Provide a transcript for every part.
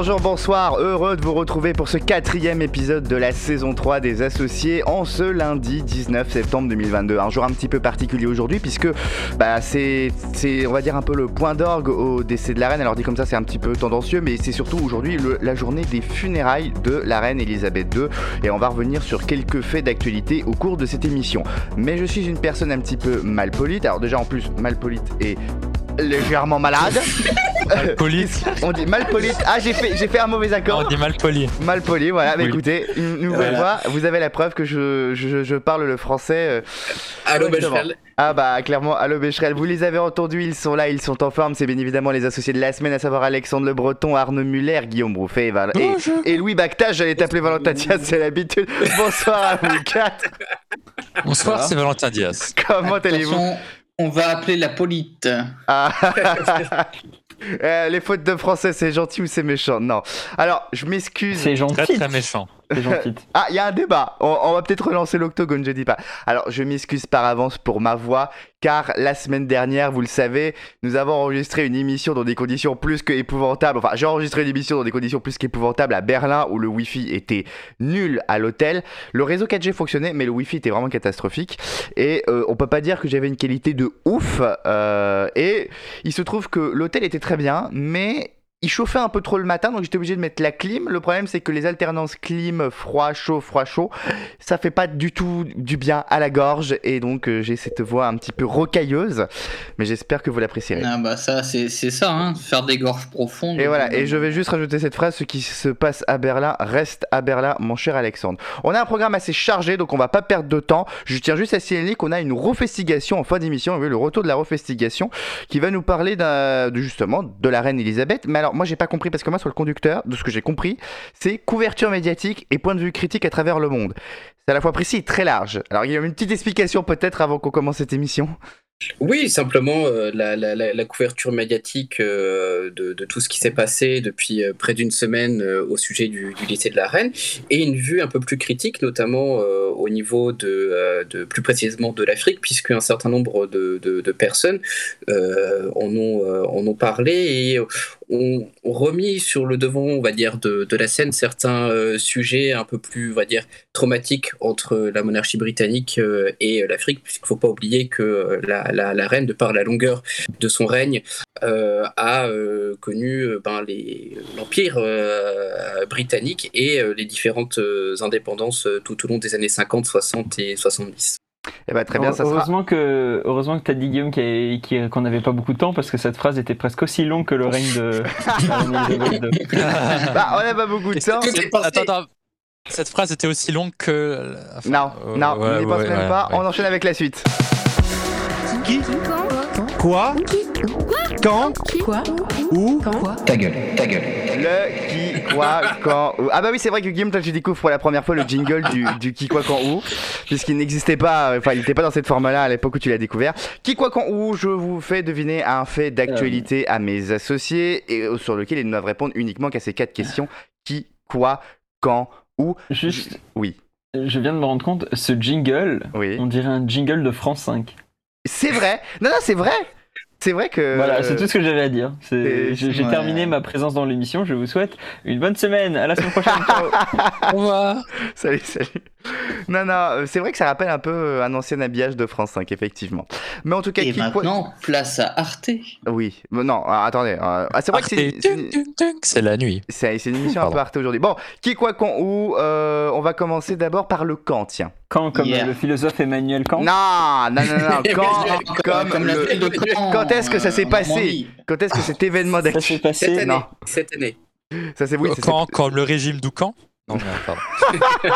Bonjour, bonsoir, heureux de vous retrouver pour ce quatrième épisode de la saison 3 des Associés en ce lundi 19 septembre 2022. Un jour un petit peu particulier aujourd'hui puisque bah, c'est, on va dire, un peu le point d'orgue au décès de la reine. Alors dit comme ça, c'est un petit peu tendancieux, mais c'est surtout aujourd'hui la journée des funérailles de la reine Elisabeth II et on va revenir sur quelques faits d'actualité au cours de cette émission. Mais je suis une personne un petit peu malpolite. Alors déjà en plus, malpolite et légèrement malade. Police. On dit malpolite. Ah, j'ai fait, j'ai fait un mauvais accord. On dit mal poli. Mal poli, voilà. Mais Oui. écoutez, une nouvelle Voilà. fois, vous avez la preuve que je, je, je parle le français. euh, Allô, Ah bah clairement, allô Becherel, vous les avez entendus, ils sont là, ils sont en forme. C'est bien évidemment les associés de la semaine, à savoir Alexandre Le Breton, Arnaud Muller, Guillaume Brouffet et, Val- et, et Louis Bactage. J'allais t'appeler Valentin Diaz, c'est l'habitude. Bonsoir à vous quatre. Bonsoir, c'est Valentin Diaz. Comment allez-vous? On va appeler la polite. Ah. Euh, les fautes de français, c'est gentil ou c'est méchant? Non. Alors, je m'excuse. C'est Très gentil. très méchant. Ah, il y a un débat. On, on va peut-être relancer l'octogone, je dis pas. Alors, je m'excuse par avance pour ma voix, car la semaine dernière, vous le savez, nous avons enregistré une émission dans des conditions plus que épouvantables. Enfin, j'ai enregistré une émission dans des conditions plus qu'épouvantables à Berlin, où le Wi-Fi était nul à l'hôtel. Le réseau 4G fonctionnait, mais le Wi-Fi était vraiment catastrophique. Et euh, on peut pas dire que j'avais une qualité de ouf. euh, et il se trouve que l'hôtel était très bien, mais il chauffait un peu trop le matin, donc j'étais obligé de mettre la clim. Le problème, c'est que les alternances clim, froid, chaud, froid, chaud, ça fait pas du tout du bien à la gorge, et donc euh, j'ai cette voix un petit peu rocailleuse, mais j'espère que vous l'apprécierez. Ah bah ça, c'est ça, hein, faire des gorges profondes. Et voilà, et je vais juste rajouter cette phrase, ce qui se passe à Berlin reste à Berlin, mon cher Alexandre. On a un programme assez chargé, donc on va pas perdre de temps. Je tiens juste à signaler qu'on a une refestigation en fin d'émission, le retour de la refestigation, qui va nous parler justement de la reine Elisabeth. Mais alors, moi j'ai pas compris, parce que moi sur le conducteur, de ce que j'ai compris, c'est couverture médiatique et point de vue critique à travers le monde. C'est à la fois précis et très large. Alors il y a une petite explication peut-être avant qu'on commence cette émission? Oui, simplement euh, la, couverture médiatique euh, de, tout ce qui s'est passé depuis euh, près d'une semaine au sujet du, lycée de la Reine et une vue un peu plus critique, notamment au niveau de, plus précisément de l'Afrique, puisque un certain nombre de, personnes en, ont, en ont parlé et ont, remis sur le devant, on va dire, de, la scène certains euh, sujets un peu plus, on va dire, traumatiques entre la monarchie britannique euh, et l'Afrique, puisqu'il ne faut pas oublier que euh, la, reine, de par la longueur de son règne, a connu ben, l'empire britannique et les différentes indépendances tout au long des années 50, 60 et 70. Eh ben très bien, ça sera. heureusement que heureusement que t'as dit Guillaume qui- qui- qu'on n'avait pas beaucoup de temps parce que cette phrase était presque aussi longue que le règne de. Bah, on n'a pas beaucoup de temps. Attends, attends. Cette phrase était aussi longue que. enfin, Non, euh, non, ouais, on n'y pense ouais, même ouais, pas. ouais. On enchaîne avec la suite. Quoi? Quand? Quoi? Où? Ta gueule, ta gueule. Le qui, quoi, quand, où. Ah bah oui, c'est vrai que Guillaume, toi tu découvres pour la première fois le jingle du, du qui, quoi, quand, où, puisqu'il n'existait pas, euh, enfin il n'était pas dans cette forme-là à l'époque où tu l'as découvert. Qui, quoi, quand, où, je vous fais deviner un fait d'actualité à mes associés et euh, sur lequel ils ne doivent répondre uniquement qu'à ces quatre questions. Qui, quoi, quand, où. Juste, Oui, je viens de me rendre compte, ce jingle, oui. on dirait un jingle de France 5. C'est vrai. Non, non, c'est vrai. C'est vrai que. Voilà, c'est tout ce que j'avais à dire. J'ai j'ai ouais. terminé ma présence dans l'émission. Je vous souhaite une bonne semaine. À la semaine prochaine. Ciao. Au revoir. Salut, salut. Non, non, euh, c'est vrai que ça rappelle un peu euh, un ancien habillage de France 5, effectivement. Mais en tout cas, Et qui, quoi- maintenant, place à Arte. Oui, mais non, ah, attendez. euh, ah, c'est vrai que c'est Arte, tung, c'est la nuit. c'est- une émission un Pardon. peu Arte aujourd'hui. Bon, qui, quoi, quand, où euh, On va commencer d'abord par le quand, tiens. Quand, comme Yeah. le philosophe Emmanuel Kant. Non, non, non, non, quand, comme, comme le- de Quand est-ce que ça s'est passé. Quand est-ce que cet événement Ça s'est d'actu... Cette passé. année, non. cette année. Ça c'est oui, Quand, comme le régime d'Oucan Non, non, pardon.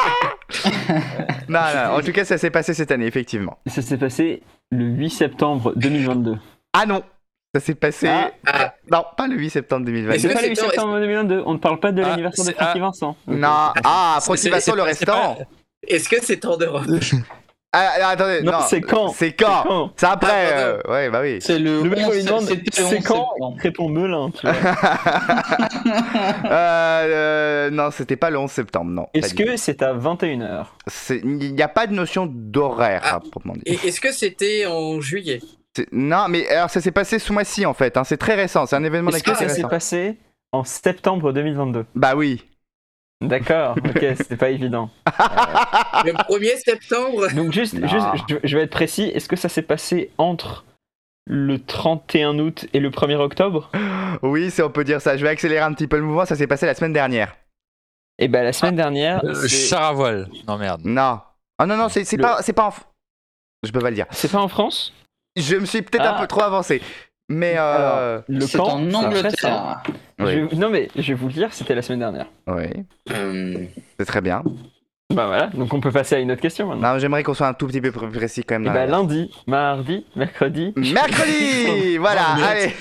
Non, non, en tout cas, ça s'est passé cette année, effectivement. Ça s'est passé le 8 septembre 2022. Ah non Ça s'est passé... Ah. Ah. Non, pas le 8 septembre 2022. C'est pas le c'est 8 dans- septembre 2022. On ne parle pas de Ah, l'anniversaire de Francky ah. Vincent. Non, ah, approximation c'est- le pas- restaurant. Est-ce que c'est en Europe Ah, ah, attendez, Non, non, c'est quand? C'est quand? C'est quand? C'est après, Ah, euh, ouais, bah oui. C'est le, Le mec, on 11 lui demande c'était le c'est 11 quand. Répond Melun. tu vois? Euh, euh, non, c'était pas le 11 septembre, non. Est-ce que c'est à 21h C'est- Il n'y a pas de notion d'horaire, Ah. à proprement dit. Et est-ce que c'était en juillet? Non, mais alors ça s'est passé ce mois-ci, en fait. hein, C'est très récent, c'est un événement Est-ce que d'actualité ça s'est passé en septembre 2022. Bah oui. D'accord, ok, c'était pas évident. Le 1er septembre. Donc juste, Non. juste je, je vais être précis, est-ce que ça s'est passé entre le 31 août et le 1er octobre? Oui, si on peut dire ça. Je vais accélérer un petit peu le mouvement. Ça s'est passé la semaine dernière. Eh ben la semaine dernière, Euh, c'est- char à voile. Non, merde. Non. Ah non, non, c'est Le- pas, c'est pas en. Je peux pas le dire. c'est pas en France? Je me suis peut-être un Ah. peu trop avancé. Mais euh. Le C'est camp, en c'est après ça. Angleterre. Oui. Je- Non mais je vais vous le dire, c'était la semaine dernière. Oui, Euh, c'est très bien. Bah voilà, donc on peut passer à une autre question maintenant. Non, j'aimerais qu'on soit un tout petit peu plus précis quand même. Et dans bah la- lundi, mardi, mercredi. Mercredi Voilà, Non, allez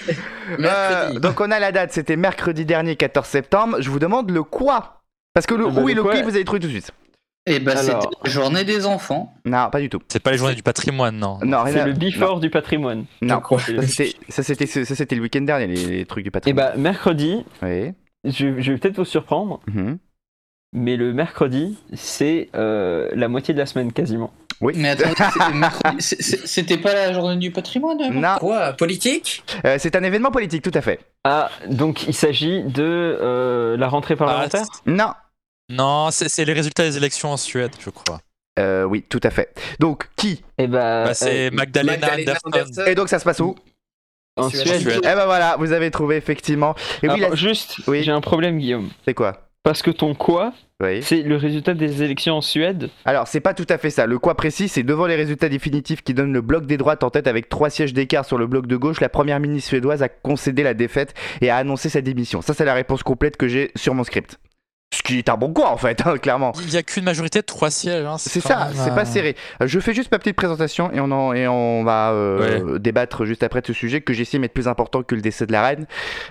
mercredi. Euh, Donc on a la date, c'était mercredi dernier, 14 septembre. Je vous demande le quoi Parce que le Ah bah, où et le le quoi qui, vous avez trouvé tout de suite. Et bah, c'était Alors. la journée des enfants. Non, pas du tout. C'est pas les journées du patrimoine, non. Non, rien C'est le before du patrimoine. Non, quoi Ça, c'était- ça c'était le week-end dernier, les, les trucs du Et patrimoine. bah mercredi, Oui. je, je vais peut-être vous surprendre, Mhm. mais le mercredi, c'est euh, la moitié de la semaine quasiment. Oui. Mais attendez, c'était pas la journée du patrimoine Non, Quoi Politique? Euh, c'est un événement politique, tout à fait. Ah, donc il s'agit de euh, la rentrée Ah, parlementaire? Non. Non, c'est c'est les résultats des élections en Suède, je crois. Euh, oui, tout à fait. Donc, qui Et bah, Bah, c'est euh, Magdalena, Magdalena Anderson. Anderson. Et donc, ça se passe où en Suède. Suède. Eh ben voilà, vous avez trouvé, effectivement. Et oui, Alors, juste, Oui. j'ai un problème Guillaume. c'est quoi? Parce que ton quoi, Oui. c'est le résultat des élections en Suède. Alors, c'est pas tout à fait ça. Le quoi précis, c'est devant les résultats définitifs qui donnent le bloc des droites en tête avec trois sièges d'écart sur le bloc de gauche, la première ministre suédoise a concédé la défaite et a annoncé sa démission. Ça, c'est la réponse complète que j'ai sur mon script. Ce qui est un bon quoi, en fait, hein, clairement. Il y a qu'une majorité de trois sièges. hein, C'est ça, même, c'est euh, pas serré. Euh, Je fais juste ma petite présentation et on, en- et on va euh, débattre juste après de ce sujet que j'estime être plus important que le décès de la reine.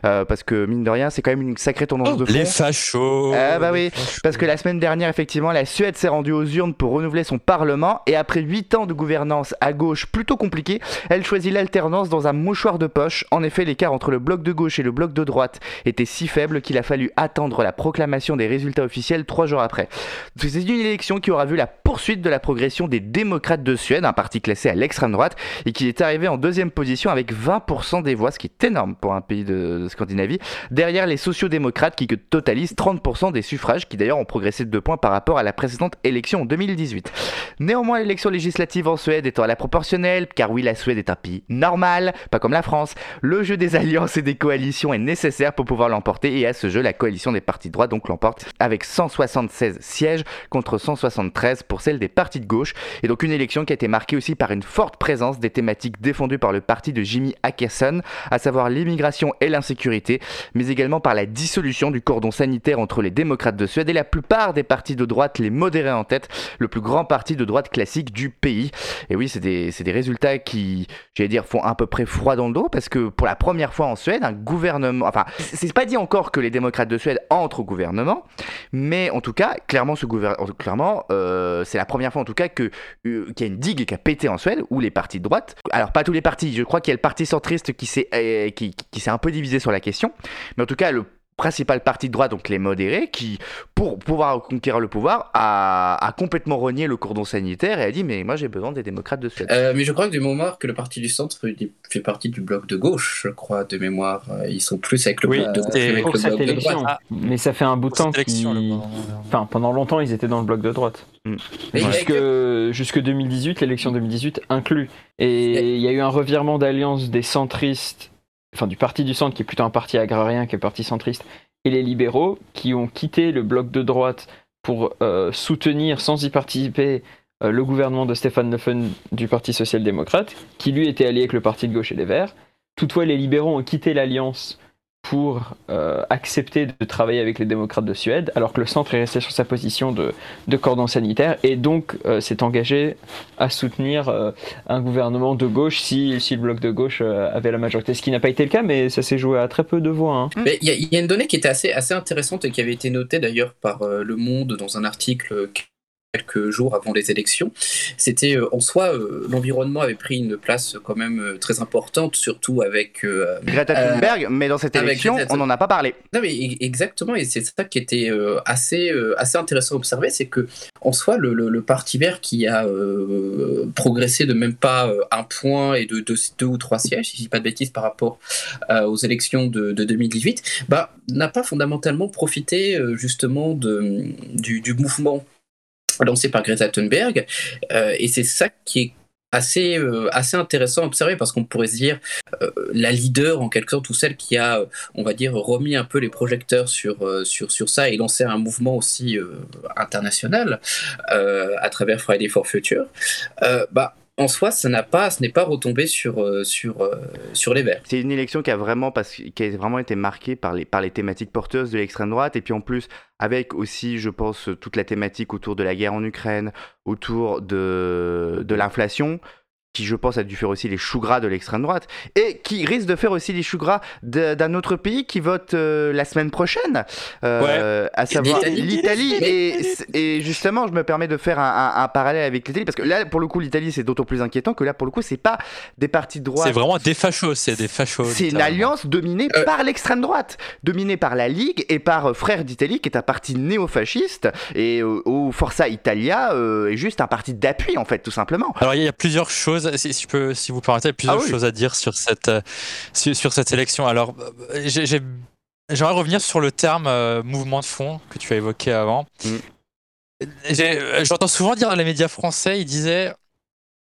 euh, parce que, mine de rien, c'est quand même une sacrée tendance Oh, de fond. les fachos. Ah, bah oui, fachos. Parce que la semaine dernière, effectivement, la Suède s'est rendue aux urnes pour renouveler son parlement et après 8 ans de gouvernance à gauche plutôt compliquée, elle choisit l'alternance dans un mouchoir de poche. En effet, l'écart entre le bloc de gauche et le bloc de droite était si faible qu'il a fallu attendre la proclamation des résultats officiels trois jours après. C'est une élection qui aura vu la poursuite de la progression des démocrates de Suède, un parti classé à l'extrême droite et qui est arrivé en deuxième position avec 20% des voix, ce qui est énorme pour un pays de, Scandinavie derrière les sociodémocrates qui totalisent 30% des suffrages, qui d'ailleurs ont progressé de 2 points par rapport à la précédente élection en 2018. Néanmoins, l'élection législative en Suède étant à la proportionnelle, car oui, la Suède est un pays normal, pas comme la France, le jeu des alliances et des coalitions est nécessaire pour pouvoir l'emporter, et à ce jeu, la coalition des partis de droite donc l'emporte avec 176 sièges contre 173 pour celle des partis de gauche, et donc une élection qui a été marquée aussi par une forte présence des thématiques défendues par le parti de Jimmy Åkesson, à savoir l'immigration et l'insécurité, mais également par la dissolution du cordon sanitaire entre les démocrates de Suède et la plupart des partis de droite, les modérés en tête, le plus grand parti de droite classique du pays. Et oui, c'est des, des résultats qui, j'allais dire, font à peu près froid dans le dos, parce que pour la première fois en Suède, un gouvernement, enfin, c'est pas dit encore que les démocrates de Suède entrent au gouvernement, mais en tout cas, clairement, ce clairement, euh, c'est la première fois en tout cas que euh, qu'il y a une digue qui a pété en Suède, où les partis de droite, alors pas tous les partis, je crois qu'il y a le parti centriste qui s'est euh, qui s'est un peu divisé sur la question, mais en tout cas le principal parti de droite, donc les modérés, qui, pour pouvoir conquérir le pouvoir, a, a complètement renié le cordon sanitaire et a dit mais moi j'ai besoin des démocrates de Suède. Euh, mais je crois que du mémoire que le parti du centre fait partie du bloc de gauche, je crois, de mémoire. Euh, Ils sont plus avec le Oui, bloc de gauche Pour le cette bloc de élection. droite. Ah. Mais ça fait un bout de temps le- Enfin, pendant longtemps, ils étaient dans le bloc de droite. Mais Jusque, avec- jusque 2018, l'élection 2018 inclus. Et il y a eu un revirement d'alliance des centristes, enfin du parti du centre qui est plutôt un parti agrarien qui est parti centriste, et les libéraux qui ont quitté le bloc de droite pour euh, soutenir sans y participer euh, le gouvernement de Stéphane Neufen du Parti social-démocrate, qui lui était allié avec le parti de gauche et les Verts. Toutefois, les libéraux ont quitté l'alliance pour euh, accepter de travailler avec les démocrates de Suède, alors que le centre est resté sur sa position de, de cordon sanitaire et donc euh, s'est engagé à soutenir euh, un gouvernement de gauche si, si le bloc de gauche euh, avait la majorité, ce qui n'a pas été le cas, mais ça s'est joué à très peu de voix. hein. Il y, y a une donnée qui était assez, assez intéressante et qui avait été notée d'ailleurs par euh, Le Monde dans un article quelques jours avant les élections. C'était en soi, l'environnement avait pris une place quand même très importante, surtout avec Greta Thunberg, mais dans cette élection, on n'en a pas parlé. Non, mais e-, exactement, et c'est ça qui était assez, assez intéressant à observer, c'est que en soi, le, le, Parti vert qui a progressé de même pas un point et de deux, deux ou trois sièges, si je dis pas de bêtises, par rapport aux élections de, de 2018, bah, n'a pas fondamentalement profité justement de, du, du mouvement lancé par Greta Thunberg. Euh, et c'est ça qui est assez, euh, assez intéressant à observer parce qu'on pourrait se dire euh, la leader en quelque sorte ou celle qui a on va dire remis un peu les projecteurs sur, sur, sur ça et lancé un mouvement aussi international à travers Friday for Future bah en soi, ça n'a pas, ce n'est pas retombé sur, euh, sur, euh, sur les Verts. C'est une élection qui a vraiment, été marquée par les, thématiques porteuses de l'extrême droite, et puis en plus, avec aussi, je pense, toute la thématique autour de la guerre en Ukraine, autour de l'inflation qui je pense a dû faire aussi les choux gras de l'extrême droite, et qui risque de faire aussi les choux gras d'un autre pays qui vote euh, la semaine prochaine, euh, à savoir l'Italie. Et, et, justement, je me permets de faire un, parallèle avec l'Italie, parce que là, pour le coup, l'Italie, c'est d'autant plus inquiétant que là, pour le coup, c'est pas des partis de droite. C'est vraiment des fachos, c'est des fachos. C'est une alliance dominée euh. par l'extrême droite, dominée par la Ligue et par Frères d'Italie, qui est un parti néo-fasciste, et où Forza Italia est juste un parti d'appui, en fait, tout simplement. Alors, il y a plusieurs choses si, si, peux, si vous permettez, il y a plusieurs ah choses à dire sur cette, euh, sur, cette élection. Alors, euh, j'aimerais revenir sur le terme euh, mouvement de fond que tu as évoqué avant. Mm. J'entends souvent dire dans les médias français, ils disaient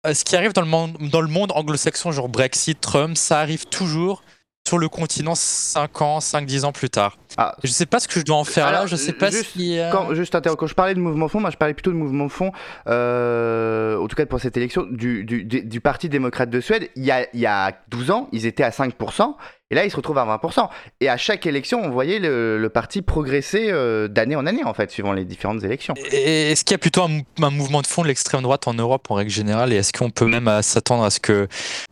ce qui arrive dans le monde, dans le monde anglo-saxon, genre Brexit, Trump, ça arrive toujours sur le continent 5 ans, 5-10 ans plus tard. Ah. Je sais pas ce que je dois en faire là, je sais pas juste, si. Quand, juste quand je parlais de mouvement fond, moi je parlais plutôt de mouvement fond, euh, en tout cas pour cette élection, du, du, du, Parti démocrate de Suède. Il y, a, il y a 12 ans, ils étaient à 5%. Et là, il se retrouve à 20%. Et à chaque élection, on voyait le, parti progresser euh, d'année en année, en fait, suivant les différentes élections. Et est-ce qu'il y a plutôt un, mouvement de fond de l'extrême droite en Europe, en règle générale? Et est-ce qu'on peut même euh, s'attendre à ce que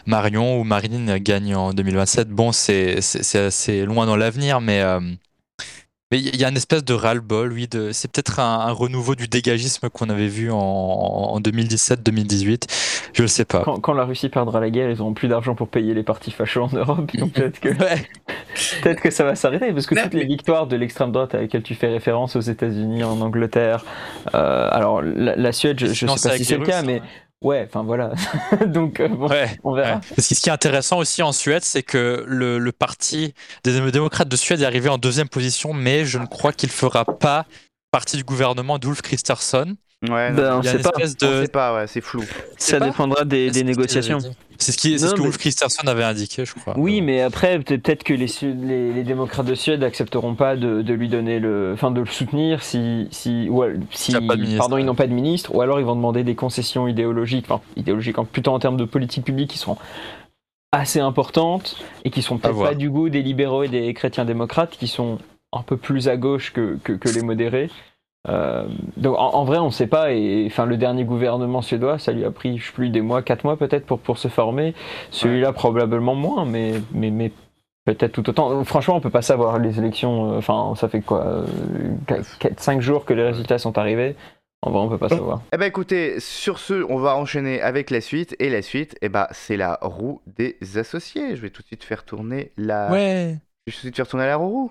Marion ou Marine gagne en 2027 Bon, c'est assez loin dans l'avenir, mais euh, mais il y a une espèce de ras-le-bol, oui. De... C'est peut-être un, renouveau du dégagisme qu'on avait vu en, en 2017-2018. Je ne sais pas. Quand, la Russie perdra la guerre, ils n'auront plus d'argent pour payer les partis fachos en Europe. peut-être que, peut que ça va s'arrêter. Parce que toutes les victoires de l'extrême droite à laquelle tu fais référence aux États-Unis, en Angleterre, euh, alors la, Suède, je ne sais pas si c'est le cas, mais Ouais, enfin voilà. Donc euh, on verra. ce qui est intéressant aussi en Suède, c'est que le, parti des démocrates de Suède est arrivé en deuxième position, mais je ne crois qu'il fera pas partie du gouvernement d'Ulf Kristersson. Ouais, ben, on, sait pas. sait pas, ouais, c'est flou. Ça dépendra des, négociations. C'est ce, qui, ce que Ulf Kristersson avait indiqué, je crois. Oui, mais après, peut-être que les, les, démocrates de Suède n'accepteront pas de, de, lui donner le, enfin, de le soutenir si, si, ou, si pardon, ils n'ont pas de ministre, ou alors ils vont demander des concessions idéologiques, enfin, idéologiques, plutôt en termes de politique publique, qui seront assez importantes et qui sont peut-être pas du goût des libéraux et des chrétiens démocrates, qui sont un peu plus à gauche que, que, que les modérés. Euh, donc en, vrai, on ne sait pas. Et enfin, le dernier gouvernement suédois, ça lui a pris, je sais plus, des mois, quatre mois peut-être pour, pour se former. Celui-là, probablement moins, mais, mais, mais peut-être tout autant. Franchement, on peut pas savoir. Les élections, euh, enfin, ça fait quoi 5 euh, jours que les résultats sont arrivés. En vrai, on peut pas savoir. Eh ben écoutez, sur ce, on va enchaîner avec la suite. Et la suite, eh ben, c'est la roue des associés. Je vais tout de suite faire tourner la. Ouais. Je vais tout de suite faire tourner la roue.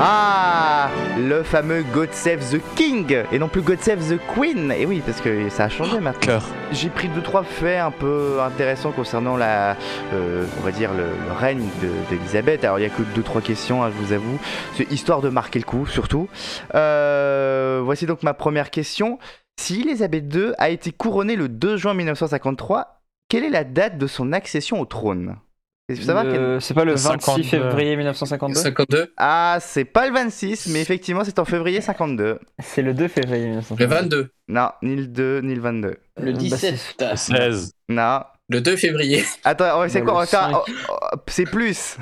Ah Le fameux God Save the King et non plus God Save the Queen. Et oui, parce que ça a changé maintenant. J'ai pris deux trois faits un peu intéressants concernant la, euh, on va dire le, règne d'Elisabeth. Alors il y a que deux trois questions, hein, je vous avoue. C'est histoire de marquer le coup surtout. Euh, voici donc ma première question. Si Elisabeth II a été couronnée le 2 juin 1953, quelle est la date de son accession au trône? C'est pas le 26 février 1952 52 Ah, c'est pas le 26, mais effectivement, c'est en février 52. C'est le 2 février 1952. Le 22 Non, ni le 2, ni le 22. Le 17. Le 16. Non. Le 2 février. Attends, c'est Bah, quoi on va faire- oh, oh, C'est plus.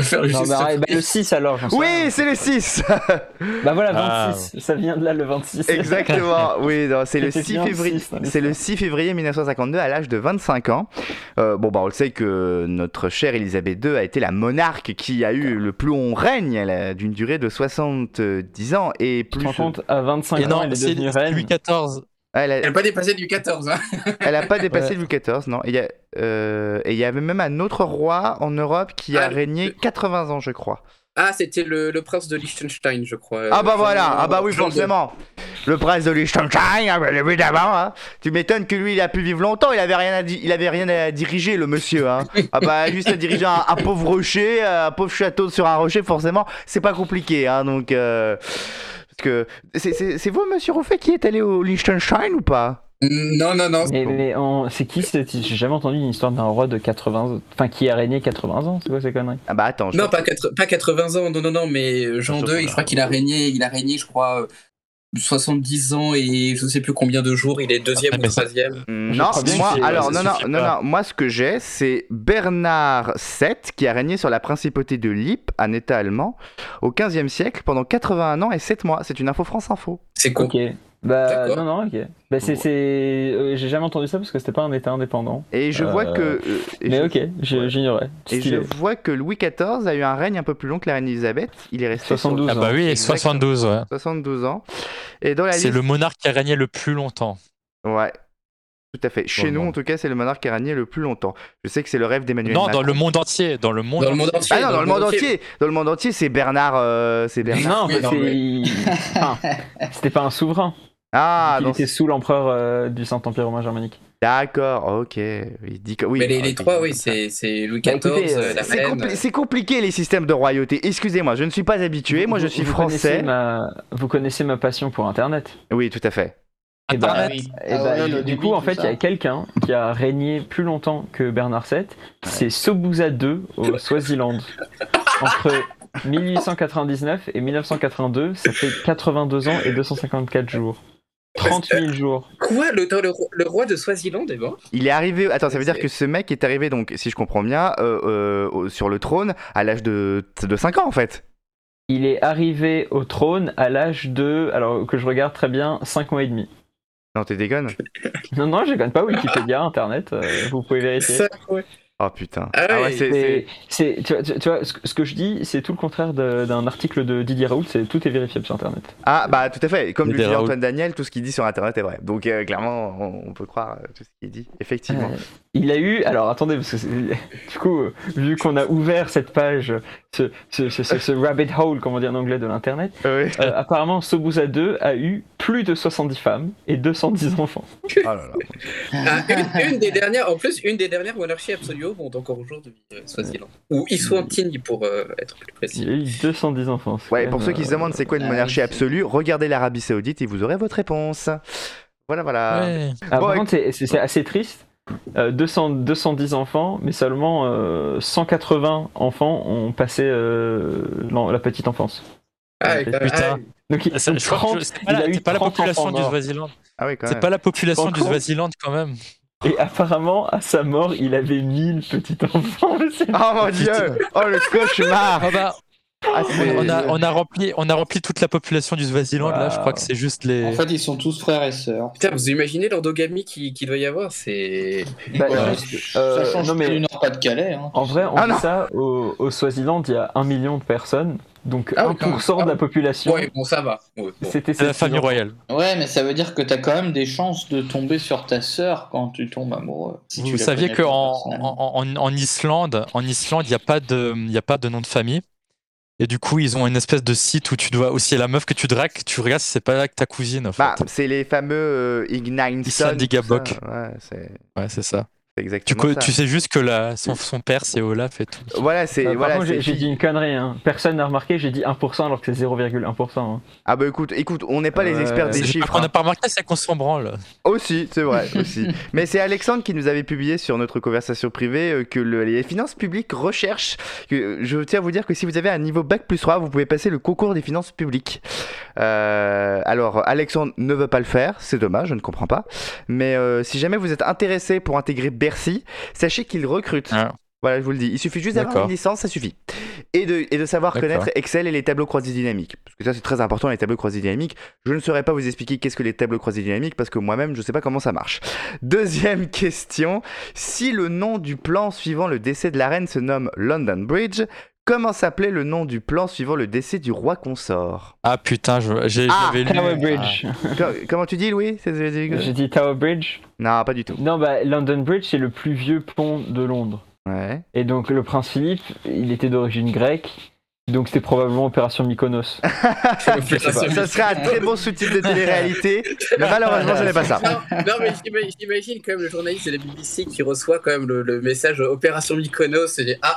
Faire Non, bah, après. bah, le 6 alors. j'en sais Oui, c'est le 6. Bah voilà, Ah. 26. Ça vient de là le 26. Exactement. Oui, non, c'est le C'était 6 bien février. six, dans C'est le l'histoire. 6 février 1952 à l'âge de 25 ans. Euh, bon bah on le sait que notre chère Elisabeth II a été la monarque qui a eu le plus long règne, elle a d'une durée de 70 ans et Tu plus. te rends compte, à 25 Et ans, non, elle est c'est devenue c'est reine. Louis XIV. Elle a, Elle n'a pas dépassé du 14. Hein. elle a pas dépassé Ouais. Louis XIV, non. Il y a, euh, et il y avait même un autre roi en Europe qui a Ah, régné le- 80 ans, je crois. Ah, c'était le, le prince de Liechtenstein, je crois. Ah bah voilà, ah bah oui forcément. Le prince de Liechtenstein, ah bah, évidemment. Hein. Tu m'étonnes que lui il a pu vivre longtemps, il avait rien à, di- il avait rien à diriger le monsieur. Hein. Ah bah juste à diriger un, un pauvre rocher, euh, un pauvre château sur un rocher, forcément c'est pas compliqué. Hein, donc euh, que c'est- vous monsieur Rouffet qui est allé au Liechtenstein ou pas? Non, non, non. Mais, mais en- c'est qui. J'ai jamais entendu une histoire d'un roi de 80 Enfin, qui a régné 80 ans, c'est quoi ces conneries? Ah bah attends. je Non, pas, quatre- pas 80 ans, non, non, non, mais Jean II, je crois qu'il a régné, il a régné, je crois, euh, 70 ans et je sais plus combien de jours, il est deuxième Ah, ou troisième. Mm, Non, moi, alors, non, non, non, non, moi, ce que j'ai, c'est Bernard VII qui a régné sur la principauté de Lippe, un état allemand, au 15e siècle, pendant 81 ans et 7 mois. C'est une info France Info. C'est con. Ok. Bah non, non, ok. Bah c'est. c'est- euh, J'ai jamais entendu ça parce que c'était pas un état indépendant. Et je vois Euh, que. euh, et Mais je- ok, ouais. j'ignorais. Et je vois que Louis XIV a eu un règne un peu plus long que la reine Elisabeth. Il est resté sur 72 Ah bah oui, Exactement. 72, ouais. 72 ans. Et dans la C'est liste. le monarque qui a régné le plus longtemps. Ouais. Tout à fait. Chez Dans nous, en tout cas, c'est le monarque qui a régné le plus longtemps. Je sais que c'est le rêve d'Emmanuel Non, Macron. dans le monde entier. Dans le monde Dans le monde entier. Ah non, dans le monde entier. Dans le monde entier, c'est Bernard. euh, c'est Bernard. Non, Oui, mais non, c'est. Enfin, c'était pas un souverain. Ah, il non, était sous l'empereur euh, du Saint-Empire romain germanique. D'accord, ok. Il dit que oui. Mais les, ah, trois, oui, c'est c'est Louis Bah, XIV, écoutez, euh, la C'est compli- compliqué les systèmes de royauté. Excusez-moi, je ne suis pas habitué. Moi, je suis vous connaissez français. ma- Vous connaissez ma passion pour Internet. Oui, tout à fait. Et bah, Ah oui. et Ah bah, ouais, du- le du débit, coup, en fait, il y a quelqu'un qui a régné plus longtemps que Bernard VII. C'est Sobuza II au Swaziland. Entre 1899 et 1982, ça fait 82 ans et 254 jours. 30 000 jours. Quoi le, le, roi- le roi de Swaziland est mort Il est arrivé. Attends, ça veut dire que ce mec est arrivé, donc, si je comprends bien, euh, euh, sur le trône à l'âge de, de 5 ans, en fait. Il est arrivé au trône à l'âge de, alors que je regarde très bien, 5 mois et demi. Non, t'es déconne? Non, non, je gagne pas Wikipédia, Internet, euh, vous pouvez vérifier. Ça, ouais. Oh putain. Ah ouais, c'est- C'est, c'est- c'est- tu vois, tu- tu vois, ce, que- ce que je dis, c'est tout le contraire de- d'un article de Didier Raoult, c'est tout est vérifiable sur Internet. Ah, bah, tout à fait. Comme Mais le dit Raoult. Antoine Daniel, tout ce qu'il dit sur Internet est vrai. Donc, euh, clairement, on, on peut croire euh, tout ce qu'il dit. Effectivement. Euh, il a eu, alors attendez, parce que c'est- du coup, euh, vu qu'on a ouvert cette page, ce, ce, ce- ce- ce rabbit hole, comme on dit en anglais, de l'Internet, oui. euh, apparemment Sobuza II a eu plus de 70 femmes et 210 enfants. Oh là là. Ah, une, une des dernières, en plus, une des dernières monarchies absolues au monde encore aujourd'hui, euh, Swaziland. Ou Iswantini pour euh, être plus précis. Il a eu 210 enfants. Ouais, pour ceux qui se euh, demandent c'est quoi une ah, monarchie absolue, regardez l'Arabie Saoudite et vous aurez votre réponse. Voilà, voilà. Ouais. Ah, Bon, par contre, c'est- c'est assez triste. Euh, 200, 210 enfants, mais seulement euh, 180 enfants ont passé euh, la petite enfance. Ah, Putain. ah, Putain. Donc, il, Ça, donc je crois que 30, je- c'est il pas, la, a eu c'est pas la 30 population enfants du. Swaziland. Ah oui, C'est pas la population du Swaziland quand même. Et apparemment, à sa mort, il avait 1000 petits enfants. monsieur. Oh mon dieu Oh le cauchemar Ah bah, Ah, on, a, on, a rempli, on a rempli toute la population du Swaziland. Là, je crois que c'est juste les. En fait, ils sont tous frères et sœurs. Putain, vous imaginez l'endogamie qu'il qui doit y avoir C'est. Bah, Ouais, juste, euh, ça change non, mais- plus du Nord-Pas-de-Calais. Hein. En vrai, on Ah dit ça au, au Swaziland, il y a 1 million de personnes, donc Ah oui, 1% quand même. de la population. Ouais, bon, ça va. Ouais, bon. C'était C'est la famille royale. Ouais, mais ça veut dire que t'as quand même des chances de tomber sur ta sœur quand tu tombes amoureux. Si tu Vous saviez qu'en en, en- en Islande, en Islande, il n'y a pas de, il y a pas de nom de famille. Et du coup, ils ont une espèce de site où tu dois aussi la meuf que tu dragues, tu regardes si c'est pas avec ta cousine. En fait. Bah, c'est les fameux euh, ça. Ouais, c'est ouais, c'est ça. C'est exactement ça. tu sais juste que la, son, son père c'est Olaf et tout. Voilà, c'est. Par voilà, j'ai dit une connerie. Hein. Personne n'a remarqué, j'ai dit 1% alors que c'est 0,1%. hein. Ah bah écoute, écoute, on n'est pas les Euh, experts des chiffres. n'a hein. pas remarqué, c'est qu'on s'en branle. Aussi, c'est vrai, aussi. Mais c'est Alexandre qui nous avait publié sur notre conversation privée euh, que le- les finances publiques recherchent. Que, je tiens à vous dire que si vous avez un niveau bac plus 3, vous pouvez passer le concours des finances publiques. Euh, alors, Alexandre ne veut pas le faire, c'est dommage, je ne comprends pas. Mais euh, si jamais vous êtes intéressé pour intégrer Bercy, sachez qu'il recrute. Ah. Voilà, je vous le dis. Il suffit juste d'avoir une licence, ça suffit. Et de, et de savoir connaître Excel et les tableaux croisés dynamiques. Parce que ça, c'est très important, les tableaux croisés dynamiques. Je ne saurais pas vous expliquer qu'est-ce que les tableaux croisés dynamiques parce que moi-même, je ne sais pas comment ça marche. Deuxième question. Si le nom du plan suivant le décès de la reine se nomme London Bridge, comment s'appelait le nom du plan suivant le décès du roi consort Ah putain, je- j'ai- Ah, j'avais lu. Tower Bridge. Co- Comment tu dis, Louis? J'ai dit Tower Bridge. Non, pas du tout. Non, bah London Bridge, c'est le plus vieux pont de Londres. Ouais. Et donc le prince Philippe, il était d'origine grecque. Donc c'était probablement Opération Mykonos. Ça serait un très bon sous-titre de télé-réalité, mais malheureusement, ce n'est pas ça. Non, non, mais j'imagine- j'imagine quand même le journaliste de la BBC qui reçoit quand même le, le message Opération Mykonos et dit Ah,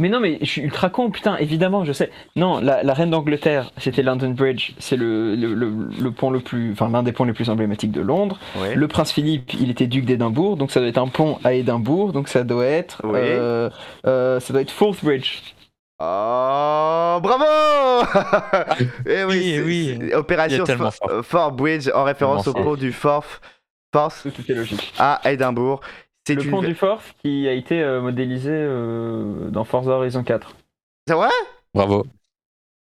Mais non, mais je suis ultra con, putain, évidemment, je sais. Non, la, la reine d'Angleterre, c'était London Bridge, c'est le, le, le- le pont le plus, enfin l'un des ponts les plus emblématiques de Londres. Ouais. Le prince Philippe, il était duc d'Édimbourg, donc ça doit être un pont à Édimbourg, donc ça doit être, euh, euh, ça doit être Forth Bridge. Oh, bravo Eh Oui, oui. Opération fort. Bridge en référence au pont du Forth, logique. à Édimbourg. C'est Le une... pont du Forth qui a été euh, modélisé euh, dans Forza Horizon 4. C'est vrai? Bravo.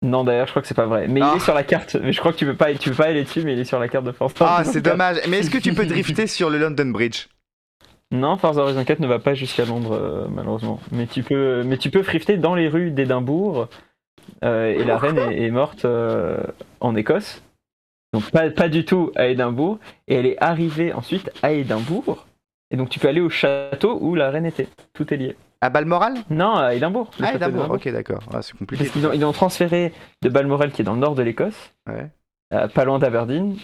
Non, d'ailleurs, je crois que c'est pas vrai. Mais Ah. il est sur la carte. Mais je crois que tu peux pas, tu peux pas aller dessus, mais il est sur la carte de Forza. Ah, Horizon c'est 4. dommage. Mais est-ce que tu peux drifter sur le London Bridge? Non, Forza Horizon 4 ne va pas jusqu'à Londres, euh, malheureusement. Mais tu peux, mais tu peux frifter dans les rues d'Édimbourg. euh, et la reine est, est morte euh, en Écosse. Donc pas, pas du tout à Édimbourg. Et elle est arrivée ensuite à Édimbourg. Et donc tu peux aller au château où la reine était. Tout est lié. À Balmoral? Non, à Édimbourg. Ah, Édimbourg. Ok, d'accord. Ah, c'est compliqué. Parce qu'ils ont, ils ont transféré de Balmoral, qui est dans le nord de l'Écosse, Ouais. pas loin d'Aberdeen,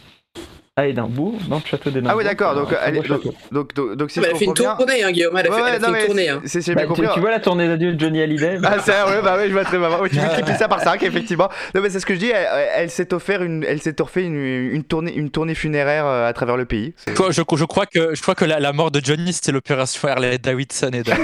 à Édimbourg, dans le château d'Édimbourg. Ah oui, d'accord. Donc, elle donc, donc, donc, donc, si bah, je elle a fait une tournée, hein, Guillaume. Elle a fait, Ouais, elle a ouais, fait non, une tournée. Hein. c'est- c'est Bah, bien tu, compris. tu vois la tournée d'adieu de Johnny Hallyday Ah, c'est ouais, bah ouais, je vois très bien. Ouais, tu multiplies ça par 5, effectivement. Non, mais c'est ce que je dis. Elle, elle s'est offert une, elle s'est offert une, une tournée, une tournée funéraire euh, à travers le pays. C'est- Je, crois que, je crois que la, la mort de Johnny, c'était l'opération Harley Davidson et de...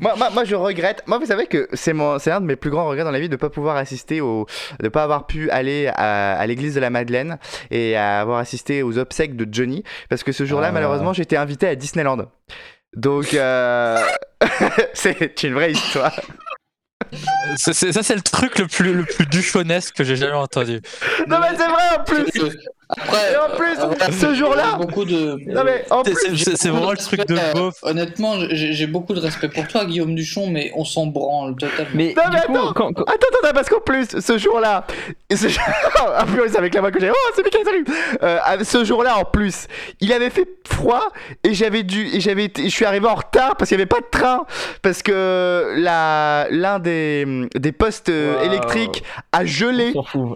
moi, moi, moi, je regrette. Moi, vous savez que c'est mon, c'est un de mes plus grands regrets dans la vie de pas pouvoir assister au, de pas avoir pu aller à, à l'église de la Madeleine et à avoir assisté aux obsèques de Johnny, parce que ce jour-là, Ah. malheureusement, j'étais invité à Disneyland. Donc, euh, c'est une vraie histoire. Ça, c'est le truc le plus, le plus duchonesque que j'ai jamais entendu. Non, mais c'est vrai en plus. Après, Et en plus, euh, ce jour-là. beaucoup de. Non, mais en C'est- vraiment le truc de Euh, beauf. Honnêtement, j'ai beaucoup de respect pour toi, Guillaume Duchon, mais on s'en branle totalement. Mais, Non, mais coup, attends. quand- quand- Attends, attends, parce qu'en plus, ce jour-là, ce... ah, avec la voix que j'ai. Oh, c'est Mickaël, salut. Euh, ce jour-là, en plus, il avait fait froid et j'avais dû, et j'avais, je suis arrivé en retard parce qu'il n'y avait pas de train parce que la, l'un des, des postes euh, Wow. électriques a gelé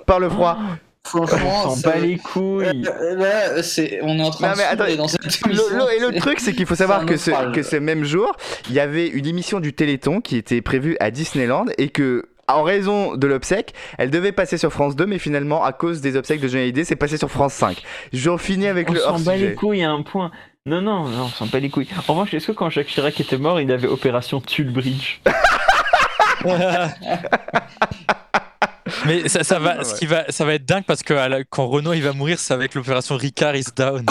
par le froid. Franchement, On bat les couilles. Euh, Là, c'est, on est en train Non, de mais se attends, dans cette Le- émission. le- et le truc, c'est qu'il faut savoir que ce, naufrage. que ce même jour, il y avait une émission du Téléthon qui était prévue à Disneyland et que. En raison de l'obsèque, elle devait passer sur France 2, mais finalement, à cause des obsèques de Johnny Hallyday, c'est passé sur France 5. J'en finis avec On le s'en bat les couilles à un point. Non, non, non, on s'en bat les couilles. En revanche, est-ce que quand Jacques Chirac était mort, il avait opération Tulle Bridge? Mais ça, ça va, Ouais. ce qui va, ça va être dingue parce que la- quand Renault il va mourir, c'est avec l'opération Ricard is down.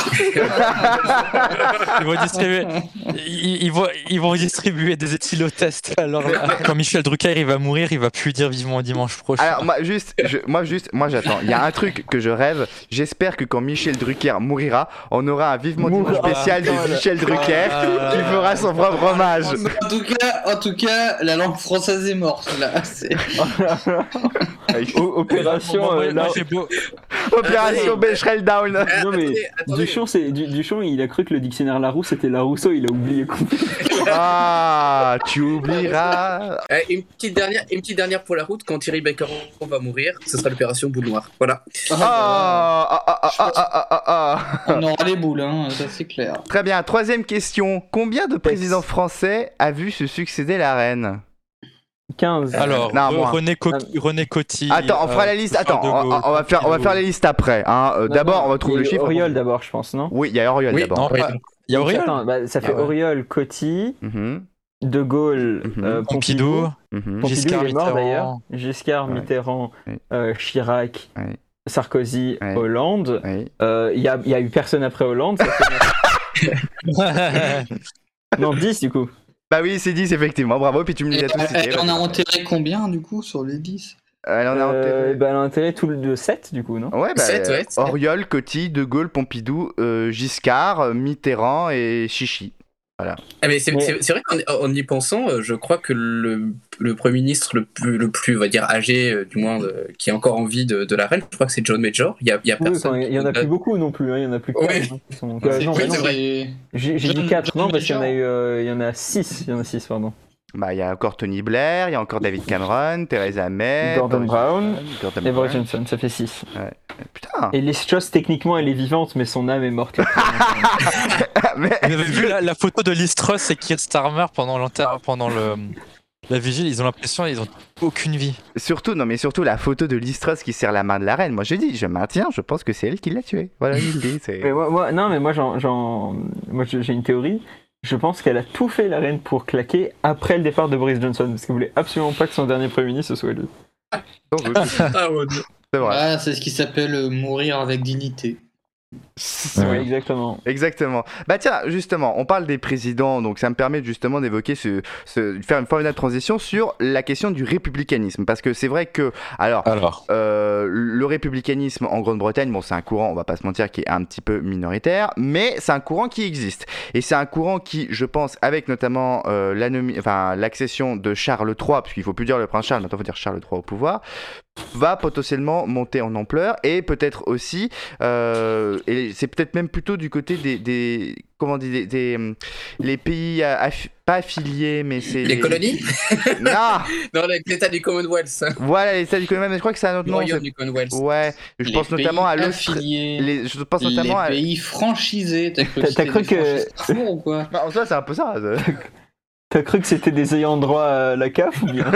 ils vont distribuer, ils, ils vont, ils vont distribuer des éthylotests. Alors quand Michel Drucker il va mourir, il va plus dire vivement dimanche prochain. Alors, moi, juste, je- moi, juste, moi, j'attends. Il y a un truc que je rêve. J'espère que quand Michel Drucker mourira, on aura un vivement dimanche spécial de Michel Drucker Ah. qui fera son propre hommage. En tout cas, en tout cas, la langue française est morte là. Opération. Euh, là- Opération Becherel Down. Non mais attendez, attendez. Duchon, c'est Du- Duchon, il a cru que le dictionnaire Larousse c'était Larousseau, il a oublié. Ah, tu oublieras. Euh, une, petite dernière, une petite dernière pour la route. Quand Thierry Baker va mourir, ce sera l'opération Boule Noire. Voilà. Ah, ah, ah, ah, ah, ah, ah, ah. On aura les boules, hein, ça c'est clair. Très bien. Troisième question. Combien de présidents français a vu se succéder la reine? 15. alors Non, moi. René, Coty, René Coty. Attends, on fera euh, la liste. Attends, de on, Gaulle, on va faire, on va faire les listes après. hein. Euh, D'abord, on va trouver il y le a chiffre. Auriol d'abord, je pense, non? Oui, il y a Auriol Oui, d'abord. Il y a Auriol? Attends, bah, ça fait Ah ouais. Auriol, Coty, Mhm, De Gaulle, Mhm. euh, Pompidou. Mhm. Pompidou, Giscard il est mort Mitterrand. d'ailleurs. Giscard, Ouais. Mitterrand, Ouais. euh, Chirac, Ouais. Sarkozy, Hollande. Il n'y a, y a, eu personne après Hollande. non, 10 du coup. Bah oui, c'est 10 effectivement, bravo, puis tu me dis à tous On a enterré combien du coup sur les 10 elle en a enterré. bah, elle a enterré tout le de 7 du coup, non? Ouais, bah, 7, ouais, Oriol, Coty, De Gaulle, Pompidou, euh, Giscard, Mitterrand et Chichi. Voilà. Ah, mais c'est, vrai qu'en y pensant, euh, je crois que le, le Premier ministre le plus, le plus, on va dire, âgé, euh, du moins, qui a encore envie de, de, la reine, je crois que c'est John Major. Il y a, il y a personne. il y en a plus beaucoup non plus, hein. il y en a plus que ouais. hein, J'ai, dit 4, non, parce qu'il y en a eu, il y en a 6, il y en a 6, pardon. Bah, il y a encore Tony Blair, il y a encore David Cameron, Theresa May, Gordon Brown et Boris Johnson, ça fait 6. Ouais. Putain. Et Truss, techniquement, elle est vivante, mais son âme est morte. mais... Vous avez vu la, photo de Liz Truss et Keir Starmer pendant, pendant le, la vigile? Ils ont l'impression qu'ils ont aucune vie. Surtout, non, mais surtout la photo de Liz Truss qui serre la main de la reine. Moi, je dis, je maintiens, je pense que c'est elle qui l'a tué. Voilà, il dit. moi, non, mais moi, moi j'ai une théorie je pense qu'elle a tout fait la reine pour claquer après le départ de Boris Johnson parce qu'elle voulait absolument pas que son dernier premier ministre soit lui. ah, c'est vrai. Ah, c'est ce qui s'appelle euh, mourir avec dignité. Oui, exactement. Exactement. Bah tiens, justement, on parle des présidents, donc ça me permet justement d'évoquer ce, ce, faire une formidable transition sur la question du républicanisme, parce que c'est vrai que, alors, alors. Euh, le républicanisme en Grande-Bretagne, bon, c'est un courant, on va pas se mentir, qui est un petit peu minoritaire, mais c'est un courant qui existe, et c'est un courant qui, je pense, avec notamment euh, l'accession de Charles III, puisqu'il faut plus dire le prince Charles, maintenant il faut dire Charles III au pouvoir, va potentiellement monter en ampleur et peut-être aussi, euh, et c'est peut-être même plutôt du côté des, des comment dit, des, hum, les pays pas affiliés, mais c'est les, colonies. non, non l'État du Commonwealth. Voilà, l'État du Commonwealth. Mais je crois que c'est un autre nom. du Commonwealth. Ouais, je pense notamment à l'Australie. Je pense notamment les pays franchisés. T'as cru, cru que ou quoi bah, En soi, c'est un peu ça. T'as cru que c'était des ayants droit à la CAF ou bien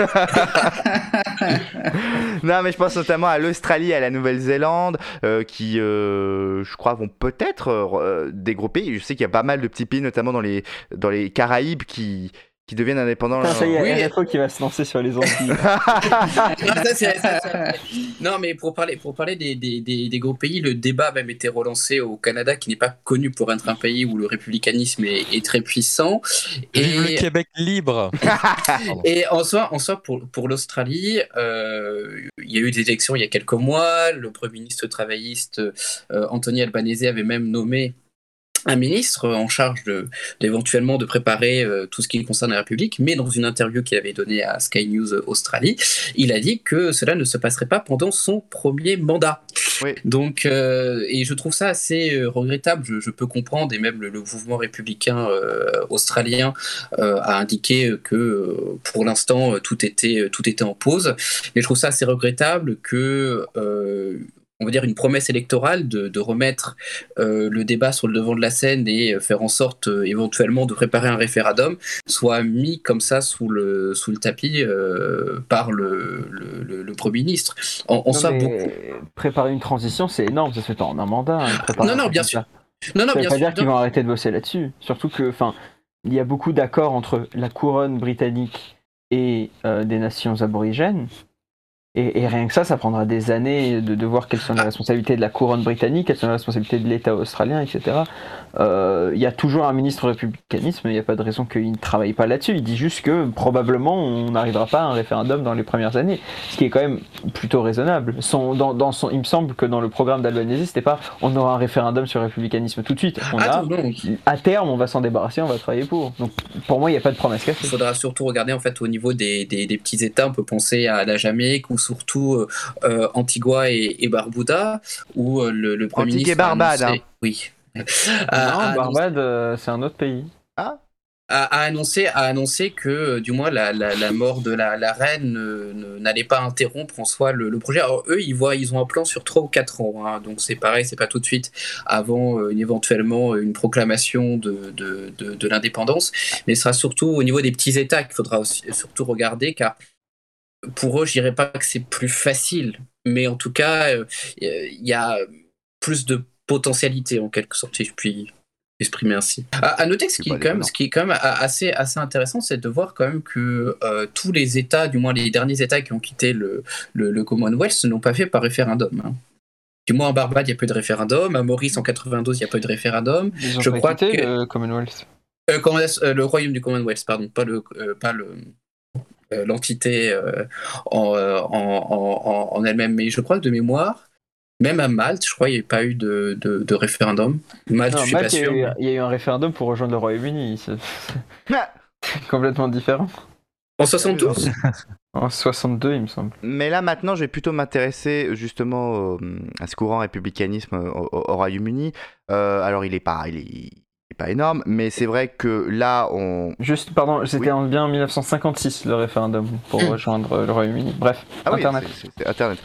Non, mais je pense notamment à l'Australie et à la Nouvelle-Zélande, euh, qui, euh, je crois, vont peut-être euh, pays. Je sais qu'il y a pas mal de petits pays, notamment dans les, dans les Caraïbes, qui, qui deviennent indépendants. ça y est, il y a qui va se lancer sur les Antilles. non, mais pour parler, pour parler des, des, des, gros pays, le débat a même été relancé au Canada, qui n'est pas connu pour être un pays où le républicanisme est, très puissant. Et le Québec libre. et en soi, en soi pour, pour l'Australie, euh, il y a eu des élections il y a quelques mois. Le Premier ministre travailliste euh, Anthony Albanese avait même nommé un ministre en charge de, d'éventuellement de préparer euh, tout ce qui concerne la République, mais dans une interview qu'il avait donnée à Sky News Australie, il a dit que cela ne se passerait pas pendant son premier mandat. Donc, euh, et je trouve ça assez euh, regrettable. Je, peux comprendre, et même le, mouvement républicain australien a indiqué que pour l'instant tout était tout était en pause. Mais je trouve ça assez regrettable que on va dire une promesse électorale de, remettre euh, le débat sur le devant de la scène et faire en sorte euh, éventuellement de préparer un référendum soit mis comme ça sous le, sous le tapis euh, par le, le, Premier ministre. En, Préparer une transition, c'est énorme, ça se fait en un mandat. Hein, non, non, bien sûr. Non, non, ça veut pas dire qu'ils vont arrêter de bosser là-dessus. Surtout que, enfin, il y a beaucoup d'accords entre la couronne britannique et des nations aborigènes. Et, rien que ça, ça prendra des années de, de voir quelles sont les responsabilités de la couronne britannique, quelles sont les responsabilités de l'État australien, etc. Euh, il y a toujours un ministre républicanisme, il n'y a pas de raison qu'il ne travaille pas là-dessus. Il dit juste que probablement on n'arrivera pas à un référendum dans les premières années, ce qui est quand même plutôt raisonnable. Son, dans, dans son, il me semble que dans le programme d'Albanese, c'était pas on aura un référendum sur le républicanisme tout de suite. On ah, a, à terme, on va s'en débarrasser, on va travailler pour. Donc pour moi, il n'y a pas de promesse Il faudra surtout regarder en fait au niveau des, des, des petits États. On peut penser à la Jamaïque ou surtout euh, euh, Antigua et, et, Barbuda, où euh, le, le Premier ministre. et Barbade. Hein. Oui. non, Barbade, c'est un autre pays. Ah a, annoncé, a annoncé que du moins la, la, mort de la, la reine n'allait pas interrompre en soi le, projet. Alors eux, ils voient, ils ont un plan sur 3 ou 4 ans, hein. donc c'est pareil, c'est pas tout de suite avant éventuellement une proclamation de, de, de, de l'indépendance, mais ce sera surtout au niveau des petits États qu'il faudra aussi, surtout regarder, car pour eux, je dirais pas que c'est plus facile, mais en tout cas, euh, il y a plus de potentialité en quelque sorte, si je puis exprimer ainsi. À, noter que ce qui, est quand même, ce qui est quand même assez, assez intéressant, c'est de voir quand même que euh, tous les États, du moins les derniers États qui ont quitté le, le, Commonwealth, ne l'ont pas fait par référendum. Hein. Du moins en Barbade, il n'y a pas eu de référendum. À Maurice, en 92, il n'y a pas eu de référendum. je crois que le Commonwealth. le Royaume du Commonwealth, pardon, pas le, pas le, l'entité en, en, en, elle-même. Mais je crois que de mémoire, même à Malte, je crois qu'il n'y a pas eu de, de, référendum. Malte, je suis pas sûr. Il y, a eu un référendum pour rejoindre le Royaume-Uni. C'est complètement différent. En 72 En 62, il me semble. Mais là, maintenant, je vais plutôt m'intéresser justement à ce courant républicanisme au, Royaume-Uni. Euh, alors, il n'est pas, il est, pas énorme, mais c'est vrai que là, on. Juste, pardon, c'était en bien 1956 le référendum pour rejoindre le Royaume-Uni. Bref, ah Internet. Internet.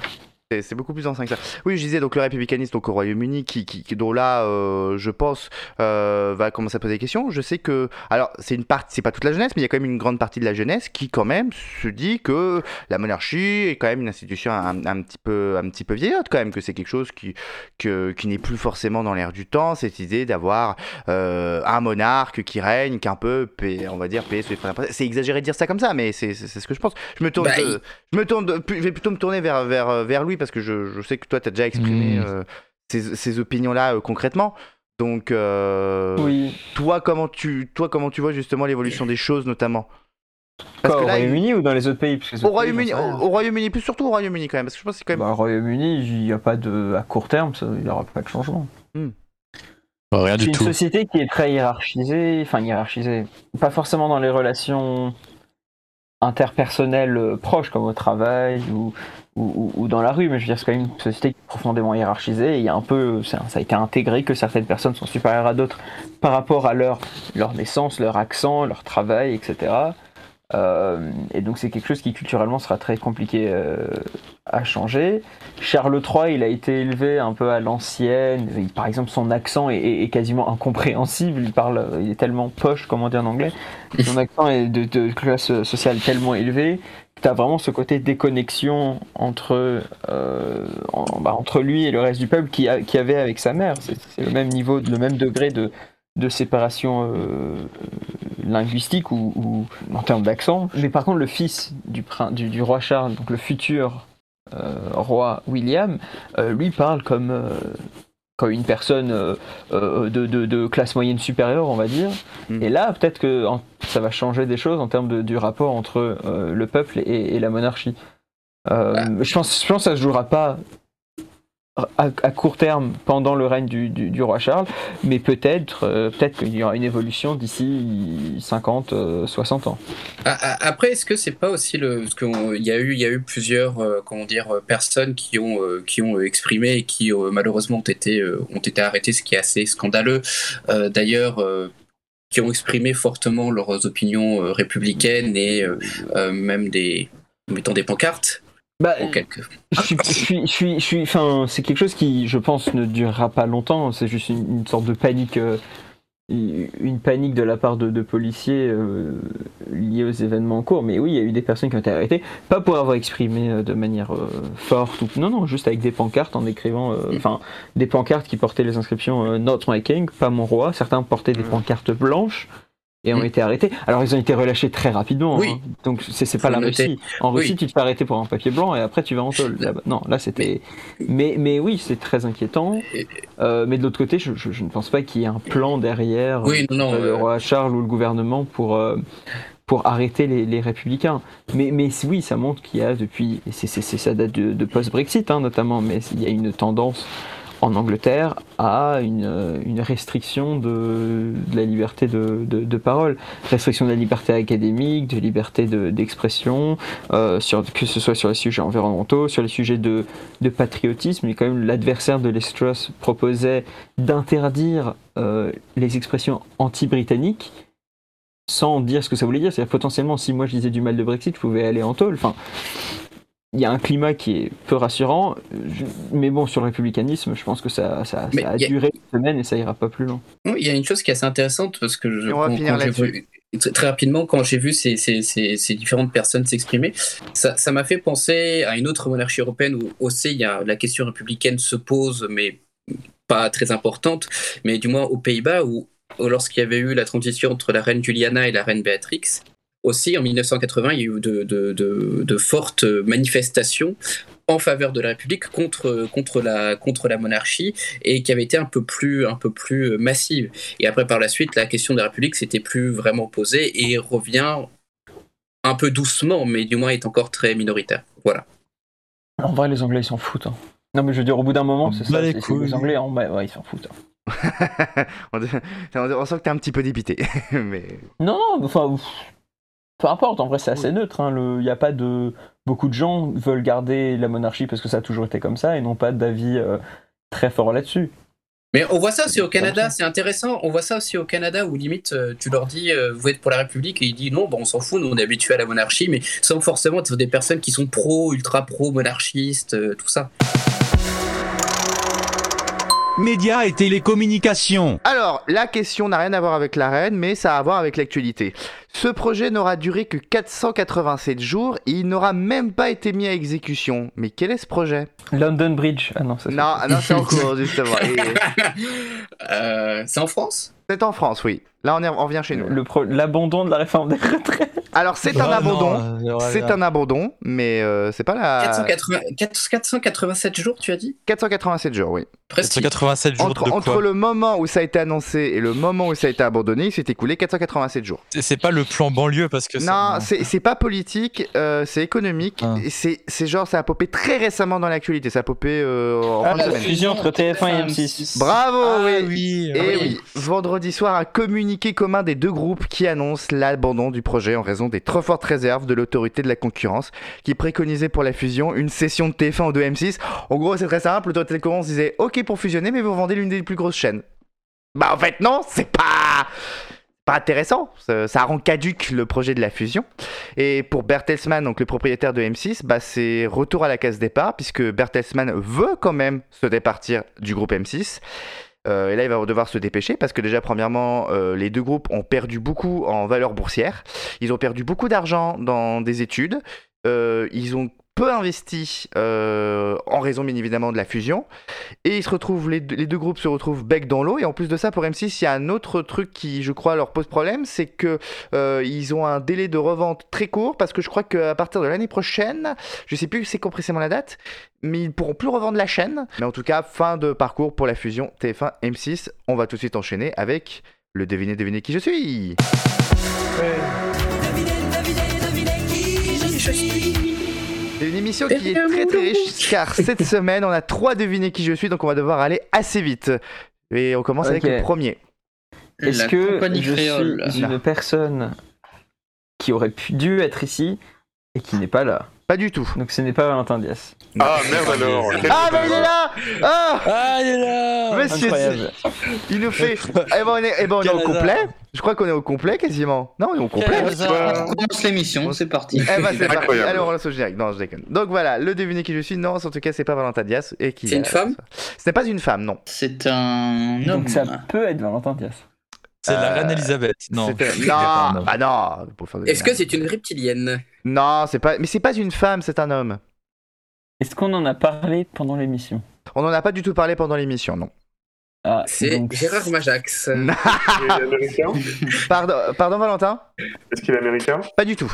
C'est beaucoup plus ancien que ça. Oui, je disais donc le républicanisme donc au Royaume-Uni, qui, qui, dont là, euh, je pense, euh, va commencer à poser des questions. Je sais que, alors c'est une partie, c'est pas toute la jeunesse, mais il y a quand même une grande partie de la jeunesse qui quand même se dit que la monarchie est quand même une institution un, petit peu, un petit peu vieillotte quand même, que c'est quelque chose qui, que, qui n'est plus forcément dans l'air du temps. Cette idée d'avoir euh, un monarque qui règne, qui un peu, on va dire, c'est exagéré de dire ça comme ça, mais c'est ce que je pense. Je me tourne, bah, je me tourne, je vais plutôt me tourner vers vers vers Louis parce que je, sais que toi, tu as déjà exprimé hmm. euh, ces, opinions-là euh, concrètement. Donc, euh, oui. toi, comment tu, toi, comment tu vois justement l'évolution des choses, notamment? Parce Quoi, Au Royaume-Uni ou dans les autres pays? Au Royaume-Uni, au, Royaume-uni, plus surtout au Royaume-Uni quand même, parce que je pense que quand même. Bah, au Royaume-Uni, il n'y a pas de, à court terme, il n'y aura pas de changement. Hmm. rien du tout. C'est une société qui est très hiérarchisée, enfin hiérarchisée, pas forcément dans les relations interpersonnelles proches comme au travail ou ou, dans la rue, mais je veux dire, c'est quand même une société profondément hiérarchisée. il y a un peu, ça, a été intégré que certaines personnes sont supérieures à d'autres par rapport à leur, leur naissance, leur accent, leur travail, etc. Euh, et donc c'est quelque chose qui culturellement sera très compliqué euh, à changer. Charles III, il a été élevé un peu à l'ancienne. Par exemple, son accent est, quasiment incompréhensible. Il parle, il est tellement poche, comme on dit en anglais? Son accent est de, de classe sociale tellement élevée tu as vraiment ce côté déconnexion entre, euh, bah, entre lui et le reste du peuple qu'il qui avait avec sa mère. C'est le même niveau, le même degré de, de séparation euh, linguistique ou, en termes d'accent. Mais par contre, le fils du, du, roi Charles, donc le futur euh, roi William, lui parle comme une personne euh, euh, de, classe moyenne supérieure, on va dire. Mm. Et là, peut-être que ça va changer des choses en termes du rapport entre euh, le peuple et, la monarchie. Bah. je, pense, je pense que ça se jouera pas à, court terme pendant le règne du, roi Charles, mais peut-être euh, peut-être qu'il y aura une évolution d'ici 50, 60 euh, ans. Après, est-ce que c'est pas aussi le parce qu'il y a eu y a eu plusieurs euh, comment dire personnes qui ont qui ont exprimé et qui malheureusement ont été ont été arrêtées, ce qui est assez scandaleux. D'ailleurs qui ont exprimé fortement leurs opinions républicaines et même des mettant des pancartes bah, je suis, je suis, je suis, enfin, c'est quelque chose qui, je pense, ne durera pas longtemps. C'est juste une, sorte de panique, euh, une panique de la part de, policiers euh, liés aux événements en cours. Mais oui, il y a eu des personnes qui ont été arrêtées, pas pour avoir exprimé euh, de manière forte ou non, non, juste avec des pancartes en écrivant, mm. enfin, des pancartes qui portaient les inscriptions Not my king, pas mon roi. Certains portaient des mm. pancartes blanches et ont été arrêtés. Alors ils ont été relâchés très rapidement. Oui. Hein. Donc c'est pas la Russie. En Russie, tu te fais arrêter pour un papier blanc et après tu vas en tôle. non, là c'était. Mais, mais oui, c'est très inquiétant. Euh, mais de l'autre côté, je, je, ne pense pas qu'il y ait un plan derrière oui, non, euh, le roi Charles ou le gouvernement pour. Euh, pour arrêter les, les, républicains. Mais, mais oui, ça montre qu'il y a depuis, c'est ça date de, de post-Brexit hein, notamment, mais il y a une tendance en Angleterre à une, une restriction de, la liberté de, parole, restriction de la liberté académique, de liberté d'expression, euh, que ce soit sur les sujets environnementaux, sur les sujets de, patriotisme. Et quand même, l'adversaire de Truss proposait d'interdire euh, les expressions anti-britanniques sans dire ce que ça voulait dire. C'est-à-dire potentiellement, si moi je disais du mal de Brexit, je pouvais aller en tôle. Enfin, il y a un climat qui est peu rassurant, mais bon, sur le républicanisme, je pense que ça, ça, a, duré une semaine et ça ira pas plus loin. Il y a une chose qui est assez intéressante parce que je, quand, très rapidement, quand j'ai vu ces, ces, ces, différentes personnes s'exprimer, ça m'a fait penser à une autre monarchie européenne où aussi il y a, la question républicaine se pose, mais pas très importante, mais du moins aux Pays-Bas où lorsqu'il y avait eu la transition entre la reine Juliana et la reine Béatrix, aussi, en 1980, il y a eu de, fortes manifestations en faveur de la République contre, contre, la, contre la monarchie et qui avait été un peu plus, un peu plus massive. Et après, par la suite, la question de la République s'était plus vraiment posée et revient un peu doucement, mais du moins est encore très minoritaire. Voilà. En vrai, les Anglais, ils s'en foutent. Hein. Non, mais je veux dire, au bout d'un moment, c'est ça. Les, les, Anglais, en... ouais, ils s'en foutent. Hein. on, sent que t'es un petit peu dépité. mais... Non, non, enfin, peu importe, en vrai, c'est assez neutre. Il hein. n'y a pas de. Beaucoup de gens veulent garder la monarchie parce que ça a toujours été comme ça et n'ont pas d'avis euh, très fort là-dessus. Mais on voit ça aussi au Canada, c'est intéressant. On voit ça aussi au Canada où limite euh, tu leur dis euh, vous êtes pour la République et ils disent non, bon, on s'en fout, nous on est habitués à la monarchie, mais sans forcément être des personnes qui sont pro, ultra pro monarchistes, tout ça médias et télécommunications. Alors, la question n'a rien à voir avec la reine, mais ça a à voir avec l'actualité. Ce projet n'aura duré que 487 jours et il n'aura même pas été mis à exécution. Mais quel est ce projet? London Bridge. Ah non, ça Non, non c'est en cours, justement. Euh, c'est en France? C'est en France, oui. Là, on, est, on revient chez nous. L'abandon de la réforme des retraites. Alors, c'est un abandon. C'est un abandon, mais euh, c'est pas la. 487 jours, tu as dit? 487 jours, oui. Presque. 487 jours entre, entre le moment où ça a été annoncé et le moment où ça a été abandonné, il s'est écoulé 487 jours. C'est pas le plan banlieue parce que. Non, c'est pas politique, euh, c'est économique. Ah. C'est genre, ça a popé très récemment dans l'actualité. Ça a popé euh, en ah, la fusion entre TF1 et M6. Bravo, ah, oui. oui. Et oui. Vendredi soir, un communiqué commun des deux groupes qui annonce l'abandon du projet en raison des trop fortes réserves de l'autorité de la concurrence qui préconisait pour la fusion une session de TF1 ou de M6. En gros, c'est très simple. L'autorité de la concurrence disait OK pour fusionner, mais vous vendez l'une des plus grosses chaînes. Bah, en fait, non, c'est pas pas intéressant. Ça, rend caduque le projet de la fusion. Et pour Bertelsmann, donc le propriétaire de M6, bah, c'est retour à la case départ, puisque Bertelsmann veut quand même se départir du groupe M6. Euh, et là, il va devoir se dépêcher parce que déjà, premièrement, euh, les deux groupes ont perdu beaucoup en valeur boursière. Ils ont perdu beaucoup d'argent dans des études. Euh, ils ont peu investi euh, en raison bien évidemment de la fusion. Et ils se retrouvent, les deux, groupes se retrouvent bec dans l'eau. Et en plus de ça, pour M6, il y a un autre truc qui, je crois, leur pose problème, c'est que euh, ils ont un délai de revente très court parce que je crois qu'à partir de l'année prochaine, je sais plus c'est quand précisément la date, mais ils pourront plus revendre la chaîne. Mais en tout cas, fin de parcours pour la fusion TF1 M6. On va tout de suite enchaîner avec le deviner deviner qui je suis. C'est une émission qui est très très riche car cette semaine on a trois devinés qui je suis donc on va devoir aller assez vite. Et on commence avec le premier. Est-ce que je suis une personne qui aurait pu dû être ici et qui n'est pas là? Pas du tout. Donc ce n'est pas Valentin Dias. Ah merde alors Ah mais il est là Ah, ah il est là Monsieur Il nous fait... Eh ben on est, eh ben, on est au complet je crois qu'on est au complet quasiment. Non, on est au complet. On commence l'émission, c'est parti. Eh ben, c'est parti. Allez, on lance au générique. Non, je déconne. Donc voilà, le deviner qui je suis. Non, en tout cas, c'est pas Valentin Dias. Et qui C'est une femme Ce n'est pas une femme, non. C'est un homme. Donc ça peut être Valentin Dias. C'est la reine Elisabeth. Non. Non, bah non. Est-ce que c'est une reptilienne? Non, c'est pas. Mais c'est pas une femme, c'est un homme. Est-ce qu'on en a parlé pendant l'émission? On n'en a pas du tout parlé pendant l'émission, non. Ah, c'est Gérard Majax. il est américain pardon, pardon, Valentin? Est-ce qu'il est américain? Pas du tout.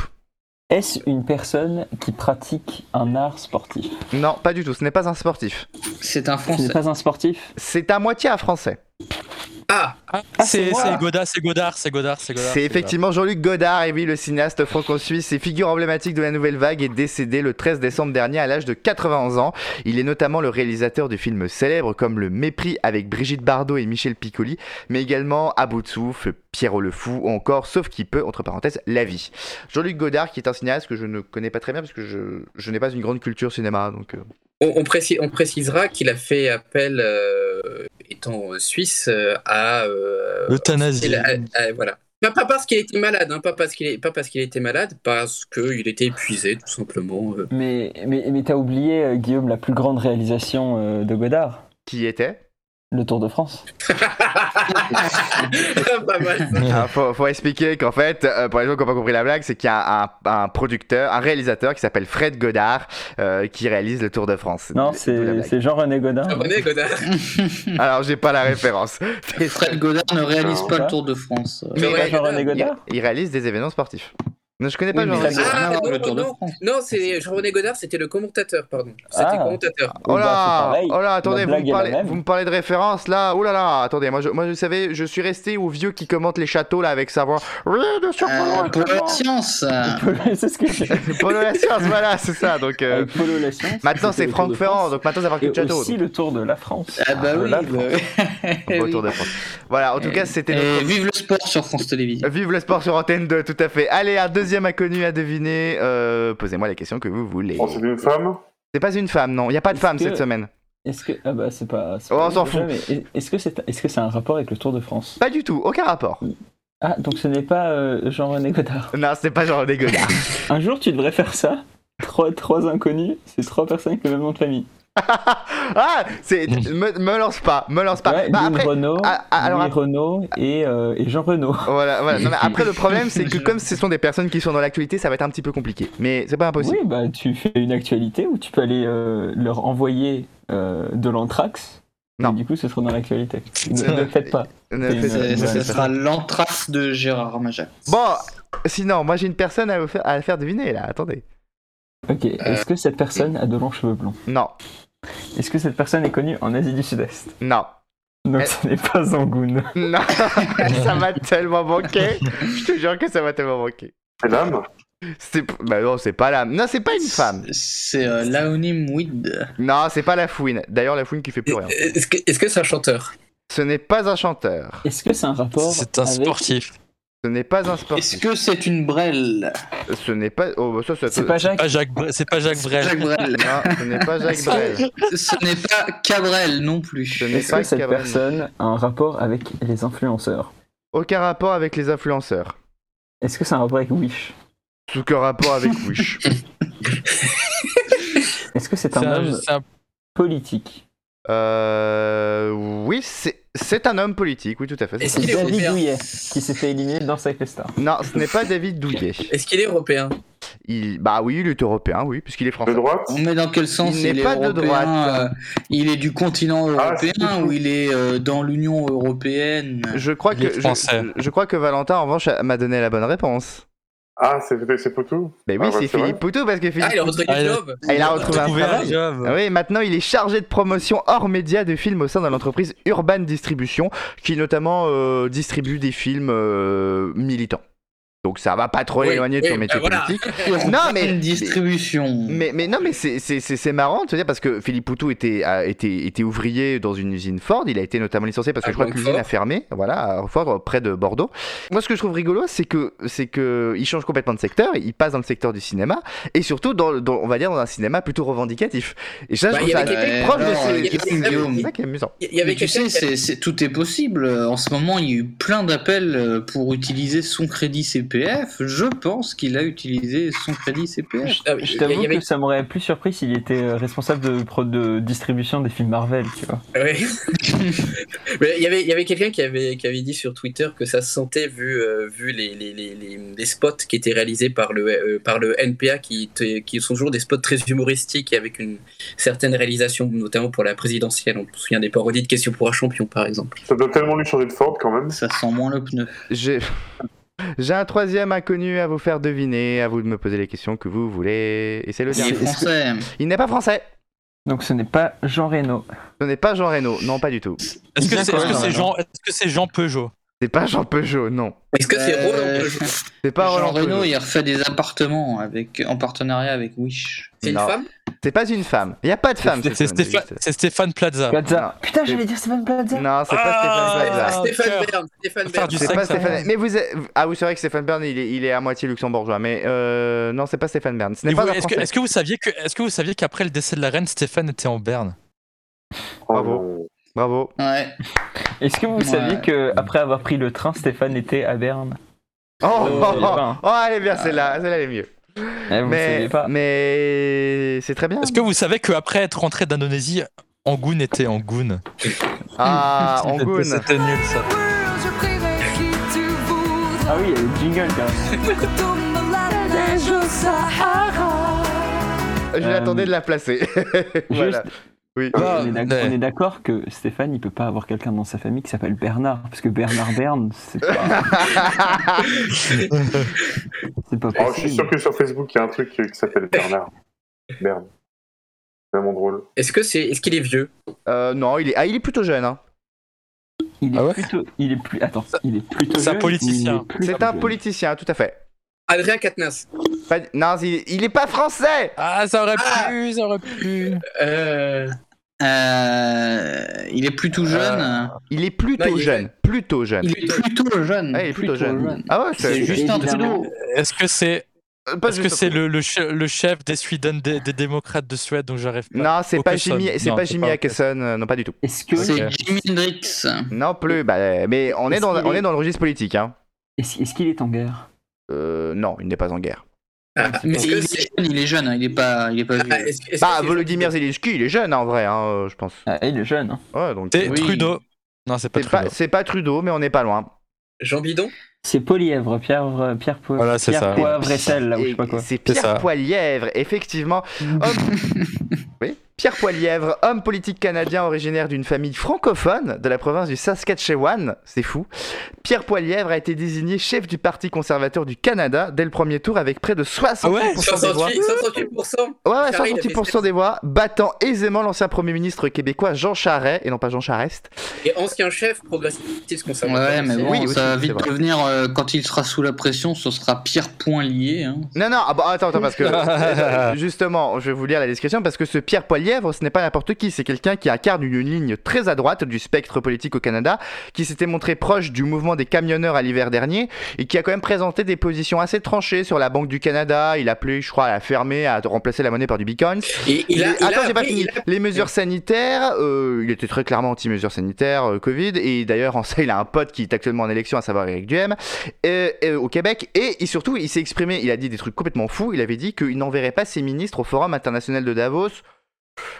Est-ce une personne qui pratique un art sportif? Non, pas du tout. Ce n'est pas un sportif. C'est un français. Ce n'est pas un sportif? C'est à moitié un français. Ah, ah, c'est Godard, c'est Godard, c'est Godard, c'est Godard. C'est effectivement Jean-Luc Godard, et oui, le cinéaste franco-suisse et figure emblématique de la nouvelle vague est décédé le 13 décembre dernier à l'âge de 91 ans. Il est notamment le réalisateur de films célèbres comme Le Mépris avec Brigitte Bardot et Michel Piccoli, mais également À bout de souffle, Pierrot le Fou ou encore Sauf qui peut, entre parenthèses, La vie. Jean-Luc Godard qui est un cinéaste que je ne connais pas très bien parce que je, je n'ai pas une grande culture cinéma, donc... Euh. On, précisera qu'il a fait appel, euh, étant suisse, euh, à. Euh, L'euthanasie. Voilà. Pas, parce qu'il était malade, hein, pas parce qu'il pas parce qu'il était malade, parce qu'il était épuisé, tout simplement. Mais, mais, mais t'as oublié, Guillaume, la plus grande réalisation de Godard. Qui était? Le Tour de France. Ah, faut, expliquer qu'en fait, euh, pour les gens qui n'ont pas compris la blague, c'est qu'il y a un, producteur, un réalisateur qui s'appelle Fred Godard euh, qui réalise le Tour de France. Non, c'est Jean-René Godard. Jean-René Godard. Alors, j'ai pas la référence. Fred Godard ne réalise pas le Tour de France. Mais Jean-René Godard il, réalise des événements sportifs. Non, je connais pas Oui, Jean mais René ça, Godard. à Ah, non, le Tour de non, France. Non, c'est Jean-René Godard, c'était le commentateur, pardon. C'était Ah. commentateur. Oh bah, là, oh là, attendez, vous me, parlez, même. vous me parlez de référence là. Oh là là, attendez, moi je, moi je savais, je suis resté au vieux qui commente les châteaux là avec sa voix. Oui, sûr, Euh, Polo, la science. euh, c'est ce que je Polo la science, voilà, c'est ça. Donc euh, Polo la science. maintenant c'est le Franck de Ferrand, donc maintenant ça va que de château. aussi le Tour de la France. Ah bah De oui. bah France. oui. Au Tour de France. Voilà, en tout cas c'était notre vive le sport sur France Télévisions. Vive le sport sur Antenne 2, tout à fait. Allez, un deuxième inconnu à deviner. Euh, Posez-moi la question que vous voulez. Oh, c'est une femme? C'est pas une femme, non. Il n'y a pas de femme que- cette semaine. Est-ce que ah bah c'est pas. Oh, pas on s'en fout. Est-ce que c'est un rapport avec le Tour de France? Pas du tout, aucun rapport. Ah donc ce n'est pas euh, Jean-René Godard. Non, c'est pas genre des Godard. Un jour tu devrais faire ça? Trois, trois inconnus, c'est trois personnes avec le même nom de famille. ah, c'est me, me lance pas, me lance pas. Ouais, Bah, après, Renault, ah, ah, alors Louis après- Renault et, euh, et Jean Renault. voilà, voilà. Non, mais après le problème, c'est que comme ce sont des personnes qui sont dans l'actualité, ça va être un petit peu compliqué. Mais c'est pas impossible. Oui, bah tu fais une actualité où tu peux aller euh, leur envoyer euh, de l'anthrax. Non. Et du coup, ce sera dans l'actualité. Ne- Ne le faites pas. Ne faites- une- ça sera l'anthrax de Gérard Majac. Bon, sinon, moi j'ai une personne à, vous faire, à faire deviner là. Attendez. Ok, est-ce que cette personne a de longs cheveux blonds Non, Est-ce que cette personne est connue en Asie du Sud-Est non, Donc ce n'est pas Zangoon. non. ça m'a tellement manqué. Je te jure que ça m'a tellement manqué. C'est l'âme C'est bah non, c'est pas la non, c'est pas une femme. C'est euh, Laonim. Non, c'est pas la fouine. D'ailleurs, la fouine qui fait plus rien. Est-ce que est-ce que c'est un chanteur? Ce n'est pas un chanteur. Est-ce que c'est un rapport C'est un avec... sportif. Ce n'est pas un Est-ce sportif. que c'est une brêle Ce n'est pas oh bah ça, ça C'est pas Jacques Pas Jacques, Bre- c'est pas Jacques Brel. Jacques Brel. Non, ce n'est pas Jacques Brel. Ce n'est pas Cabrel non Ce plus. n'est Est-ce pas que cette Cabrel. personne a un rapport avec les influenceurs Aucun rapport avec les influenceurs. Est-ce que c'est un rapport avec Wish Aucun rapport avec Wish. Est-ce que c'est C'est un un- homme c'est un- politique Euh oui, c'est c'est un homme politique, oui tout à fait. Est-ce C'est qu'il est David européen Douillet qui s'est fait éliminer dans Star. Non, ce n'est pas David Douillet. Est-ce qu'il est européen? Il bah oui, il est européen, oui, puisqu'il est De français. droite? Mais dans quel sens Il n'est pas de européen droite. euh, Il est du continent Ah, européen ou il est euh, dans l'Union européenne? Je crois que je crois que Valentin en revanche m'a donné la bonne réponse. Ah, c'est c'est Poutou Mais oui, Ah, c'est Philippe Poutou parce que Philippe Ah, il a retrouvé Ah, du il a- job Ah, il a retrouvé un un travail. job. Ah Oui, maintenant il est chargé de promotion hors média de films au sein de l'entreprise Urban Distribution, qui notamment euh, distribue des films euh, militants. Donc ça va pas trop Oui, éloigner de oui, son métier bah voilà. politique. Non, mais- Une distribution. Mais, mais non, mais c'est- c'est c'est- c'est marrant de se dire parce que Philippe Poutou était, a été, était ouvrier dans une usine Ford. Il a été notamment licencié parce que À je crois que l'usine a fermé, voilà, à Ford, près de Bordeaux. Moi, ce que je trouve rigolo, c'est que c'est que il change complètement de secteur. Il passe dans le secteur du cinéma et surtout dans, dans- on va dire dans un cinéma plutôt revendicatif. Et ça, je Bah, trouve il y ça proche de c'est ça qui est amusant. Il y avait Mais tu sais, tout est possible. En ce moment, il y a eu plein d'appels euh, pour utiliser son crédit CPF. Je pense qu'il a utilisé son crédit CPF. Ah oui, Je t'avoue avait- que ça m'aurait plus surpris s'il était euh, responsable de, distribution des films Marvel, tu vois. Ouais. Mais il y avait, il y avait quelqu'un qui avait, qui avait dit sur Twitter que ça se sentait vu, euh, vu les, les, les, les, les spots qui étaient réalisés par le, euh, par le NPA, qui, étaient- qui sont toujours des spots très humoristiques et avec une certaine réalisation, notamment pour la présidentielle. On se souvient des parodies de questions pour un champion, par exemple. Ça doit tellement lui changer de Ford quand même. Ça sent moins le pneu. J'ai j'ai un troisième inconnu à vous faire deviner. À vous de me poser les questions que vous voulez. Et c'est le Il est dernier. français. Il n'est pas français. Donc ce n'est pas Jean Reno. Ce n'est pas Jean Reno. Non, pas du tout. Est-ce que c'est que. Jean, est-ce que c'est Jean Peugeot? C'est pas Jean Peugeot, non. Est-ce que c'est Euh, Roland Peugeot? C'est pas Jean Roland Reno, Peugeot. il refait des appartements avec, en partenariat avec Wish. C'est une femme? C'est pas une femme. Il n'y a pas de femme. C'est Stéphane, Stéphane Plaza. Plaza. Putain, j'allais dire Stéphane Plaza. Non, c'est pas Ah, Stéphane Plaza. Stéphane. Bern. Stéphane Bern. C'est pas. Mais vous êtes... Ah oui, c'est vrai que Stéphane Bern, il est, il est à moitié luxembourgeois. Mais euh... non, c'est pas Stéphane Bern. Ce n'est pas Est-ce que, Français. est-ce que vous saviez que, est-ce que vous saviez qu'après le décès de la reine, Stéphane était en Berne? Oh, Bravo. Bravo. Ouais. Est-ce que vous Ouais. saviez que après avoir pris le train, Stéphane était à Berne? Oh, oh, Euh, oh, pas. oh, elle est bien, celle-là. Celle-là, elle est mieux. Eh, Vous mais pas. mais c'est très bien. Est-ce que vous savez qu'après être rentré d'Indonésie, Angoun était Angoun? Ah, C'était- Angoun. C'était nul ça. Ah oui, il y a le jingle quand même. Je l'attendais de la placer. voilà. Oui. Ah, on est d'accord que Stéphane, il peut pas avoir quelqu'un dans sa famille qui s'appelle Bernard, parce que Bernard Berne, c'est pas. C'est pas Oh, je suis possible. sûr que sur Facebook, il y a un truc qui s'appelle Bernard. Merde. C'est vraiment drôle. Est-ce que c'est, est-ce qu'il est vieux? Euh, non, il est, ah, il est plutôt jeune. Hein. Il est Ah ouais plutôt. Il est plus. Attends, il est plutôt. C'est un jeune, politicien. C'est un jeune. politicien, tout à fait. Adrien Quatennens. Non, il, il est pas français Ah, ça aurait Ah pu, ça aurait pu. Euh, Euh, il est plutôt jeune. Il est plutôt Non, il est jeune. Plutôt jeune. Il est plutôt jeune. Ah, il est plutôt jeune. Ah ouais, C'est Justin. Trudeau. Est-ce que c'est Euh, est-ce que c'est le, le, che- le chef des Sweden des, des démocrates de Suède donc j'arrive pas Non, c'est pas. Jimmy, c'est Non, pas Jimmy Åkesson, euh, non pas du tout. Est-ce que. C'est Ok. Jimi Hendrix. Non plus, bah, mais on est dans, on est- est dans le registre politique, hein. Est-ce qu'il est en guerre? Euh, non, il n'est pas en guerre. Ah, Mais il est jeune, il est jeune, hein, il est pas, il est pas ah, que Bah, Volodymyr Zelensky, il est jeune, hein, en vrai, hein, euh, je pense. Ah, Il est jeune. hein. Ouais, donc. C'est Oui. Trudeau. Non, c'est pas Trudeau. c'est pas Trudeau, mais on n'est pas loin. Jean Bidon? C'est Polièvre, Pierre, Pierre, Po- Voilà, c'est Pierre ça. Poivre et sel, là, ou je sais pas quoi. C'est Pierre. Poilièvre, effectivement. Homme... oui, Pierre Poilièvre, homme politique canadien originaire d'une famille francophone de la province du Saskatchewan, c'est fou. Pierre Poilièvre a été désigné chef du Parti conservateur du Canada dès le premier tour avec près de 68% Ah ouais, des voix. 68, 68%. Ouais, ouais, Charest, il a fait 68% des voix, battant aisément l'ancien Premier ministre québécois Jean Charest, et non pas Jean Charest. Et ancien chef progressiste conservateur. Ouais, mais bon, Oui, aussi, ça va vite devenir, euh, quand il sera sous la pression, ce sera Pierre Poinlier. Hein. Non, non, ah bah, attends, attends, parce que euh, justement, je vais vous lire la description parce que ce Pierre Poilièvre, ce n'est pas n'importe qui, c'est quelqu'un qui incarne une ligne très à droite du spectre politique au Canada, qui s'était montré proche du mouvement des camionneurs à l'hiver dernier et qui a quand même présenté des positions assez tranchées sur la Banque du Canada. Il appelait, je crois, à la fermer, à remplacer la monnaie par du Bitcoin. Et il a, Et- il a Attends, j'ai pas fini. il a- Les mesures sanitaires, euh, il était très clairement anti-mesures sanitaires, euh, Covid, et d'ailleurs, en ça, il a un pote qui est actuellement en élection, à savoir Eric Duhem, au Québec, et, et surtout, il s'est exprimé, il a dit des trucs complètement fous, il avait dit qu'il n'enverrait pas ses ministres au Forum international de Davos,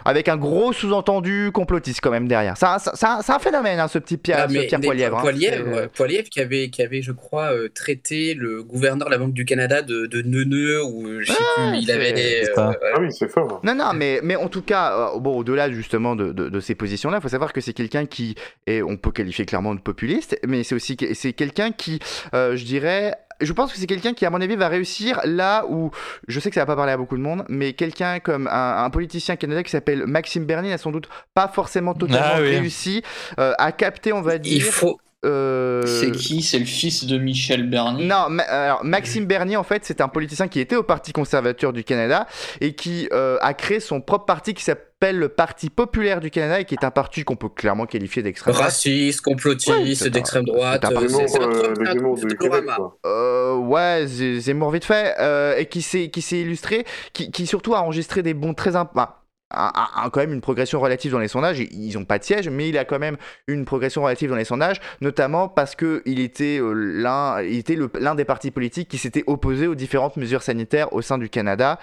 avec un gros sous-entendu complotiste quand même derrière. C'est un, c'est un- c'est un phénomène, hein, ce petit Pierre, Ah, ce Pierre des- Poilièvre. hein. Poilièvre, euh, Poilièvre qui avait, qui avait, je crois, euh, traité le gouverneur de la Banque du Canada de, de neuneu ou je sais Ah, plus. Il avait. c'est euh, ça. Ah oui, c'est fort. Non, non, mais, mais en tout cas, euh, bon, au-delà justement de, de, de ces positions-là, il faut savoir que c'est quelqu'un qui est, on peut qualifier clairement de populiste, mais c'est aussi c'est quelqu'un qui, euh, je dirais, je pense que c'est quelqu'un qui, à mon avis, va réussir là où, je sais que ça va pas parler à beaucoup de monde, mais quelqu'un comme un, un politicien canadien qui s'appelle Maxime Bernier n'a sans doute pas forcément totalement Ah oui. réussi euh, à capter, on va dire. Il faut. Euh, C'est qui? C'est le fils de Michel Bernier? non, ma- alors, Maxime Bernier, en fait, c'est un politicien qui était au Parti conservateur du Canada et qui euh, a créé son propre parti qui s'appelle le Parti populaire du Canada et qui est un parti qu'on peut clairement qualifier d'extrême droite. Raciste, complotiste, d'extrême droite. c'est un un euh. Euh, ouais, Zemmour vite fait, euh, et qui s'est qui s'est illustré, qui, qui surtout a enregistré des bons très imp- enfin, a, quand même une progression relative dans les sondages. Ils- Ils ont pas de siège, mais il a quand même une progression relative dans les sondages, notamment parce que il était euh, l'un des partis politiques qui s'était opposé aux différentes mesures sanitaires au sein du Canada.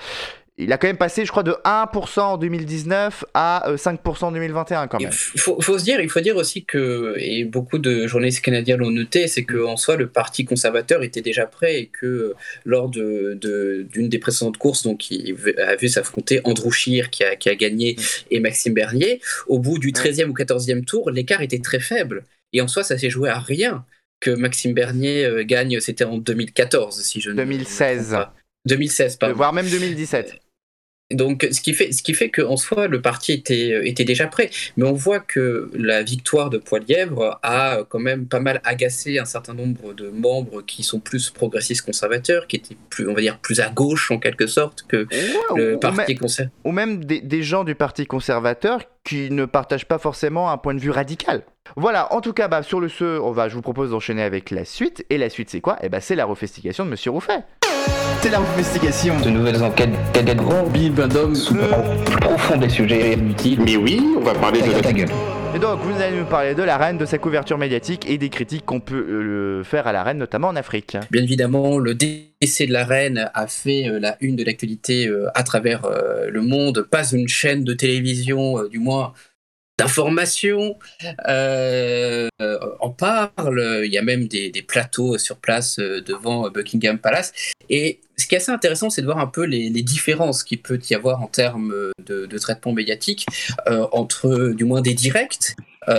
Il a quand même passé, je crois, de 1% en 2019 à euh, 5% en 2021 quand Il même. faut, faut se dire, il faut dire aussi que, et beaucoup de journalistes canadiens l'ont noté, c'est qu'en soi, le Parti conservateur était déjà prêt et que euh, lors de, de- d'une des précédentes courses, donc il a vu s'affronter Andrew Scheer qui a, qui a gagné et Maxime Bernier, au bout du 13e ou 14e tour, l'écart était très faible. Et en soi, ça s'est joué à rien que Maxime Bernier euh, gagne, c'était en 2014, si je ne me 2016. trompe pas. 2016, pardon. Voire même 2017. Donc, ce qui fait, ce qui fait qu'en soi, le parti était, était déjà prêt. Mais on voit que la victoire de Poilièvre a quand même pas mal agacé un certain nombre de membres qui sont plus progressistes conservateurs, qui étaient plus, on va dire, plus à gauche en quelque sorte que Ouais, le ou- parti conservateur. ou même des, des gens du Parti conservateur qui ne partagent pas forcément un point de vue radical. Voilà, en tout cas, bah, sur le ce, on va, je vous propose d'enchaîner avec la suite. Et la suite, c'est quoi? Eh bah, c'est la refestigation de Monsieur Rouffet. C'est la refestigation. De nouvelles enquêtes des grands Bim Badom. sous profond des sujets inutiles. Mais oui, on va parler de Ta la... gueule. Et donc, vous allez nous parler de la reine, de sa couverture médiatique et des critiques qu'on peut euh, faire à la reine, notamment en Afrique. Bien évidemment, le décès de la reine a fait euh, la une de l'actualité euh, à travers euh, le monde. Pas une chaîne de télévision, euh, du moins d'information, euh, en parle. Il y a même des, plateaux sur place euh, devant Buckingham Palace. Et ce qui est assez intéressant, c'est de voir un peu les, différences qu'il peut y avoir en termes de, de traitement médiatique euh, entre, du moins, des directs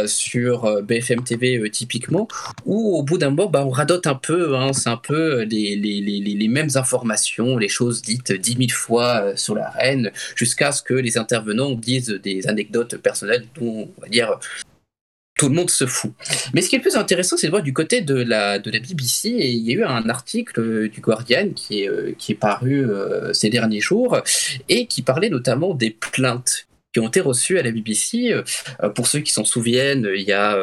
sur BFM TV typiquement, où au bout d'un moment, bah, on radote un peu, hein, c'est un peu les, les, les, les, mêmes informations, les choses dites dix mille fois sur la reine, jusqu'à ce que les intervenants disent des anecdotes personnelles dont, on va dire, tout le monde se fout. Mais ce qui est le plus intéressant, c'est de voir du côté de la, de la BBC, il y a eu un article du Guardian qui est, euh, qui est paru euh, ces derniers jours, et qui parlait notamment des plaintes qui ont été reçues à la BBC. Euh, pour ceux qui s'en souviennent, il y a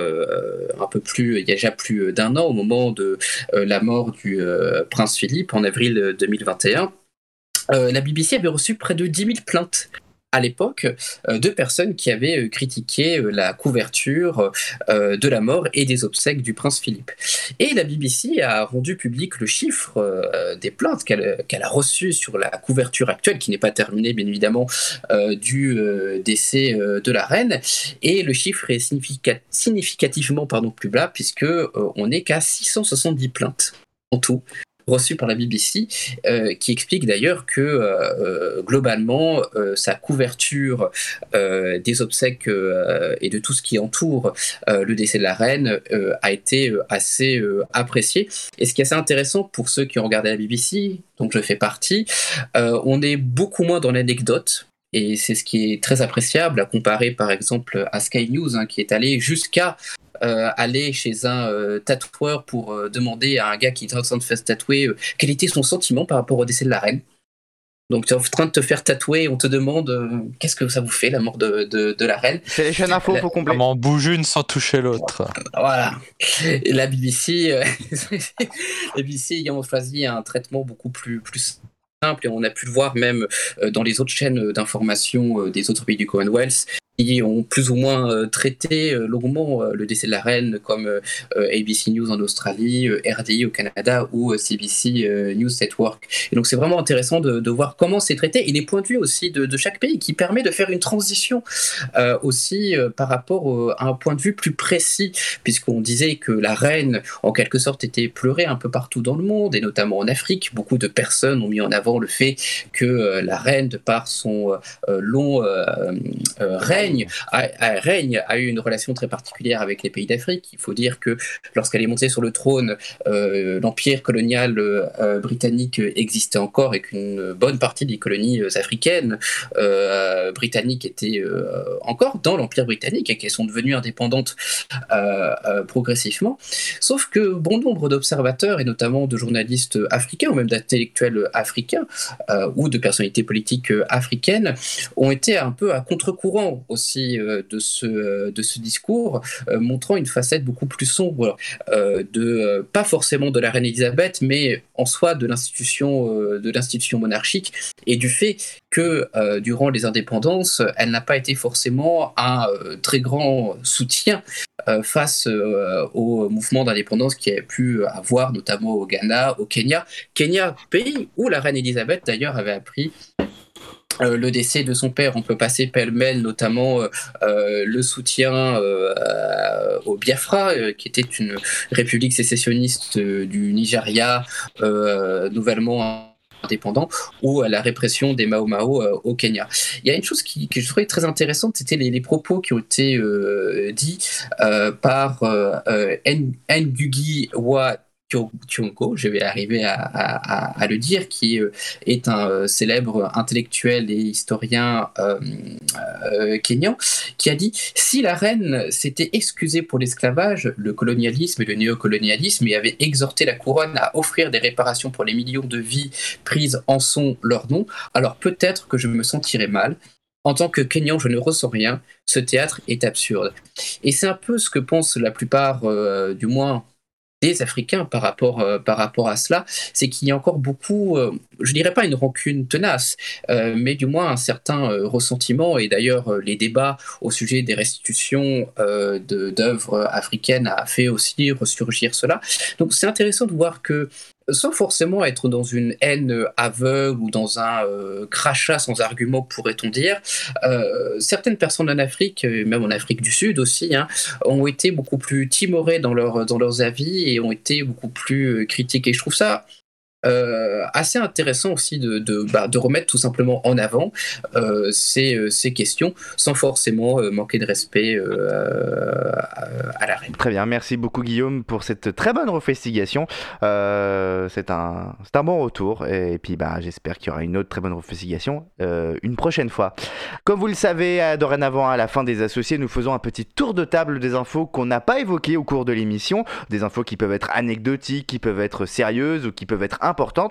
un peu plus, il y a déjà plus d'un an, au moment de la mort du prince Philippe en avril 2021, la BBC avait reçu près de 10 000 plaintes à l'époque euh, de personnes qui avaient euh, critiqué euh, la couverture de la mort et des obsèques du prince Philippe. Et la BBC a rendu public le chiffre des plaintes qu'elle a reçues sur la couverture actuelle, qui n'est pas terminée bien évidemment, du décès de la reine. Et le chiffre est significativement pardon, plus bas, puisque on n'est qu'à 670 plaintes en tout reçu par la BBC, euh, qui explique d'ailleurs que euh, euh, globalement, sa couverture des obsèques et de tout ce qui entoure le décès de la reine a été assez appréciée. Et ce qui est assez intéressant pour ceux qui ont regardé la BBC, donc je fais partie, on est beaucoup moins dans l'anecdote. Et c'est ce qui est très appréciable à comparer par exemple à Sky News, hein, qui est allé jusqu'à aller chez un euh, tatoueur pour euh, demander à un gars qui est en train de faire tatouer quel était son sentiment par rapport au décès de la reine. Donc tu es en train de te faire tatouer, on te demande qu'est-ce que ça vous fait la mort de, de, la reine? C'est les chaînes info, faut combler. Comment bouge une sans toucher l'autre. Voilà. Et la BBC, la BBC ayant choisi un traitement beaucoup plus, plus simple et on a pu le voir même dans les autres chaînes d'information des autres pays du Commonwealth qui ont plus ou moins euh, traité euh, longuement euh, le décès de la reine, comme ABC News en Australie, RDI au Canada ou CBC News Network. Et donc c'est vraiment intéressant de, voir comment c'est traité et les points de vue aussi de, chaque pays qui permet de faire une transition aussi par rapport à un point de vue plus précis, puisqu'on disait que la reine en quelque sorte était pleurée un peu partout dans le monde et notamment en Afrique. Beaucoup de personnes ont mis en avant le fait que la reine, de par son long règne, a, eu une relation très particulière avec les pays d'Afrique. Il faut dire que lorsqu'elle est montée sur le trône, euh, l'empire colonial euh, britannique existait encore et qu'une bonne partie des colonies africaines euh, britanniques étaient encore dans l'empire britannique et qu'elles sont devenues indépendantes progressivement. Sauf que bon nombre d'observateurs et notamment de journalistes africains ou même d'intellectuels africains ou de personnalités politiques africaines ont été un peu à contre-courant aussi euh, de, ce, euh, de ce discours, euh, montrant une facette beaucoup plus sombre de pas forcément de la reine Elisabeth, mais en soi de l'institution de l'institution monarchique et du fait que durant les indépendances, elle n'a pas été forcément un très grand soutien face au mouvement d'indépendance qui a pu avoir notamment au Ghana, au Kenya. Kenya, pays où la reine Elisabeth d'ailleurs avait appris euh, le décès de son père, on peut passer pêle-mêle notamment euh, euh, le soutien au Biafra, qui était une république sécessionniste du Nigeria nouvellement indépendant ou à la répression des Mao Mao au Kenya. Il y a une chose qui, que je trouvais très intéressante, c'était les, propos qui ont été dits par Ngugi Wa Je vais arriver à, le dire, qui euh, est un euh, célèbre intellectuel et historien euh, kenyan, qui a dit si la reine s'était excusée pour l'esclavage, le colonialisme et le néocolonialisme et avait exhorté la couronne à offrir des réparations pour les millions de vies prises en son leur nom, alors peut-être que je me sentirais mal. En tant que Kenyan, je ne ressens rien. Ce théâtre est absurde. Et c'est un peu ce que pensent la plupart, du moins des Africains par rapport, euh, par rapport à cela, c'est qu'il y a encore beaucoup, euh, je dirais pas une rancune tenace, euh, mais du moins un certain ressentiment. Et d'ailleurs, les débats au sujet des restitutions d'œuvres africaines a fait aussi ressurgir cela. Donc c'est intéressant de voir que sans forcément être dans une haine aveugle ou dans un euh, crachat sans argument, pourrait-on dire, euh, certaines personnes en Afrique, même en Afrique du Sud aussi, hein, ont été beaucoup plus timorées dans, leur, dans leurs avis et ont été beaucoup plus euh, critiques. Et je trouve ça euh, assez intéressant aussi de, de, bah, de, remettre tout simplement en avant euh, ces, euh, ces, questions sans forcément euh, manquer de respect à, à, la reine. Très bien, merci beaucoup Guillaume pour cette très bonne refestigation. c'est un, un bon retour et, puis bah, j'espère qu'il y aura une autre très bonne refestigation une prochaine fois. Comme vous le savez, dorénavant à la fin des associés, nous faisons un petit tour de table des infos qu'on n'a pas évoquées au cours de l'émission, des infos qui peuvent être anecdotiques, qui peuvent être sérieuses ou qui peuvent être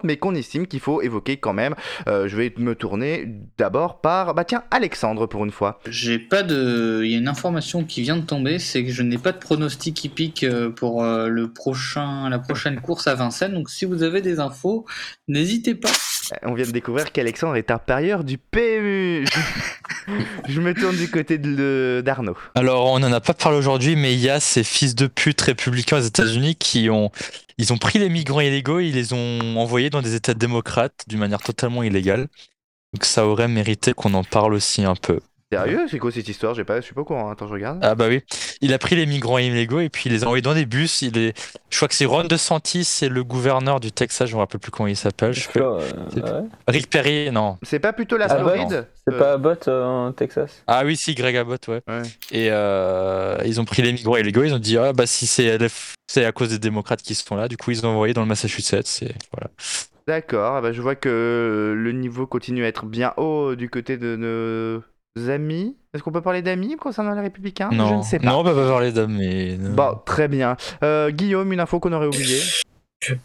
mais qu'on estime qu'il faut évoquer quand même. Euh, je vais me tourner d'abord par, bah tiens, Alexandre pour une fois. J'ai pas de, il y a une information qui vient de tomber, c'est que je n'ai pas de pronostic hippique euh, pour euh, le prochain, la prochaine course à Vincennes. Donc si vous avez des infos, n'hésitez pas. On vient de découvrir qu'Alexandre est un parieur du PMU. je me tourne du côté d'Arnaud. Alors, on n'en a pas parlé aujourd'hui, mais il y a ces fils de pute républicains aux États-Unis qui ont ils ont pris les migrants illégaux et ils les ont envoyés dans des États démocrates d'une manière totalement illégale. Donc ça aurait mérité qu'on en parle aussi un peu. Sérieux? C'est quoi cette histoire? J'ai pas, Je suis pas au courant. Attends, je regarde. Ah bah oui. Il a pris les migrants illégaux et puis il les a envoyés dans des bus. Il est... Je crois que c'est Ron DeSantis, c'est le gouverneur du Texas, je me rappelle plus comment il s'appelle. Je euh, Rick Perry, non. C'est pas plutôt la Floride? C'est pas Abbott euh, en Texas? Ah oui, si, Greg Abbott, ouais. Et euh, ils ont pris les migrants illégaux, ils ont dit, ah bah si c'est c'est à cause des démocrates qui sont là. Du coup, ils ont envoyé dans le Massachusetts. Et voilà. D'accord, ah bah, je vois que le niveau continue à être bien haut du côté de nos amis. Est-ce qu'on peut parler d'amis concernant les républicains? Non, je ne sais pas. Non, on peut pas parler d'amis. Bon, très bien. Euh, Guillaume, une info qu'on aurait oubliée?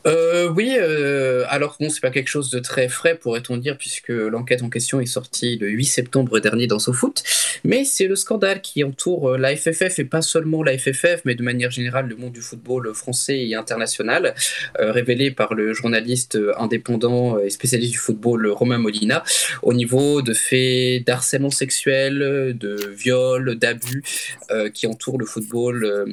Euh, oui, euh, alors bon, c'est pas quelque chose de très frais, pourrait-on dire, puisque l'enquête en question est sortie le 8 septembre dernier dans SoFoot, mais c'est le scandale qui entoure euh, la FFF, et pas seulement la FFF, mais de manière générale le monde du football français et international, euh, révélé par le journaliste indépendant et spécialiste du football Romain Molina, au niveau de faits d'harcèlement sexuel, de viol, d'abus, euh, qui entourent le football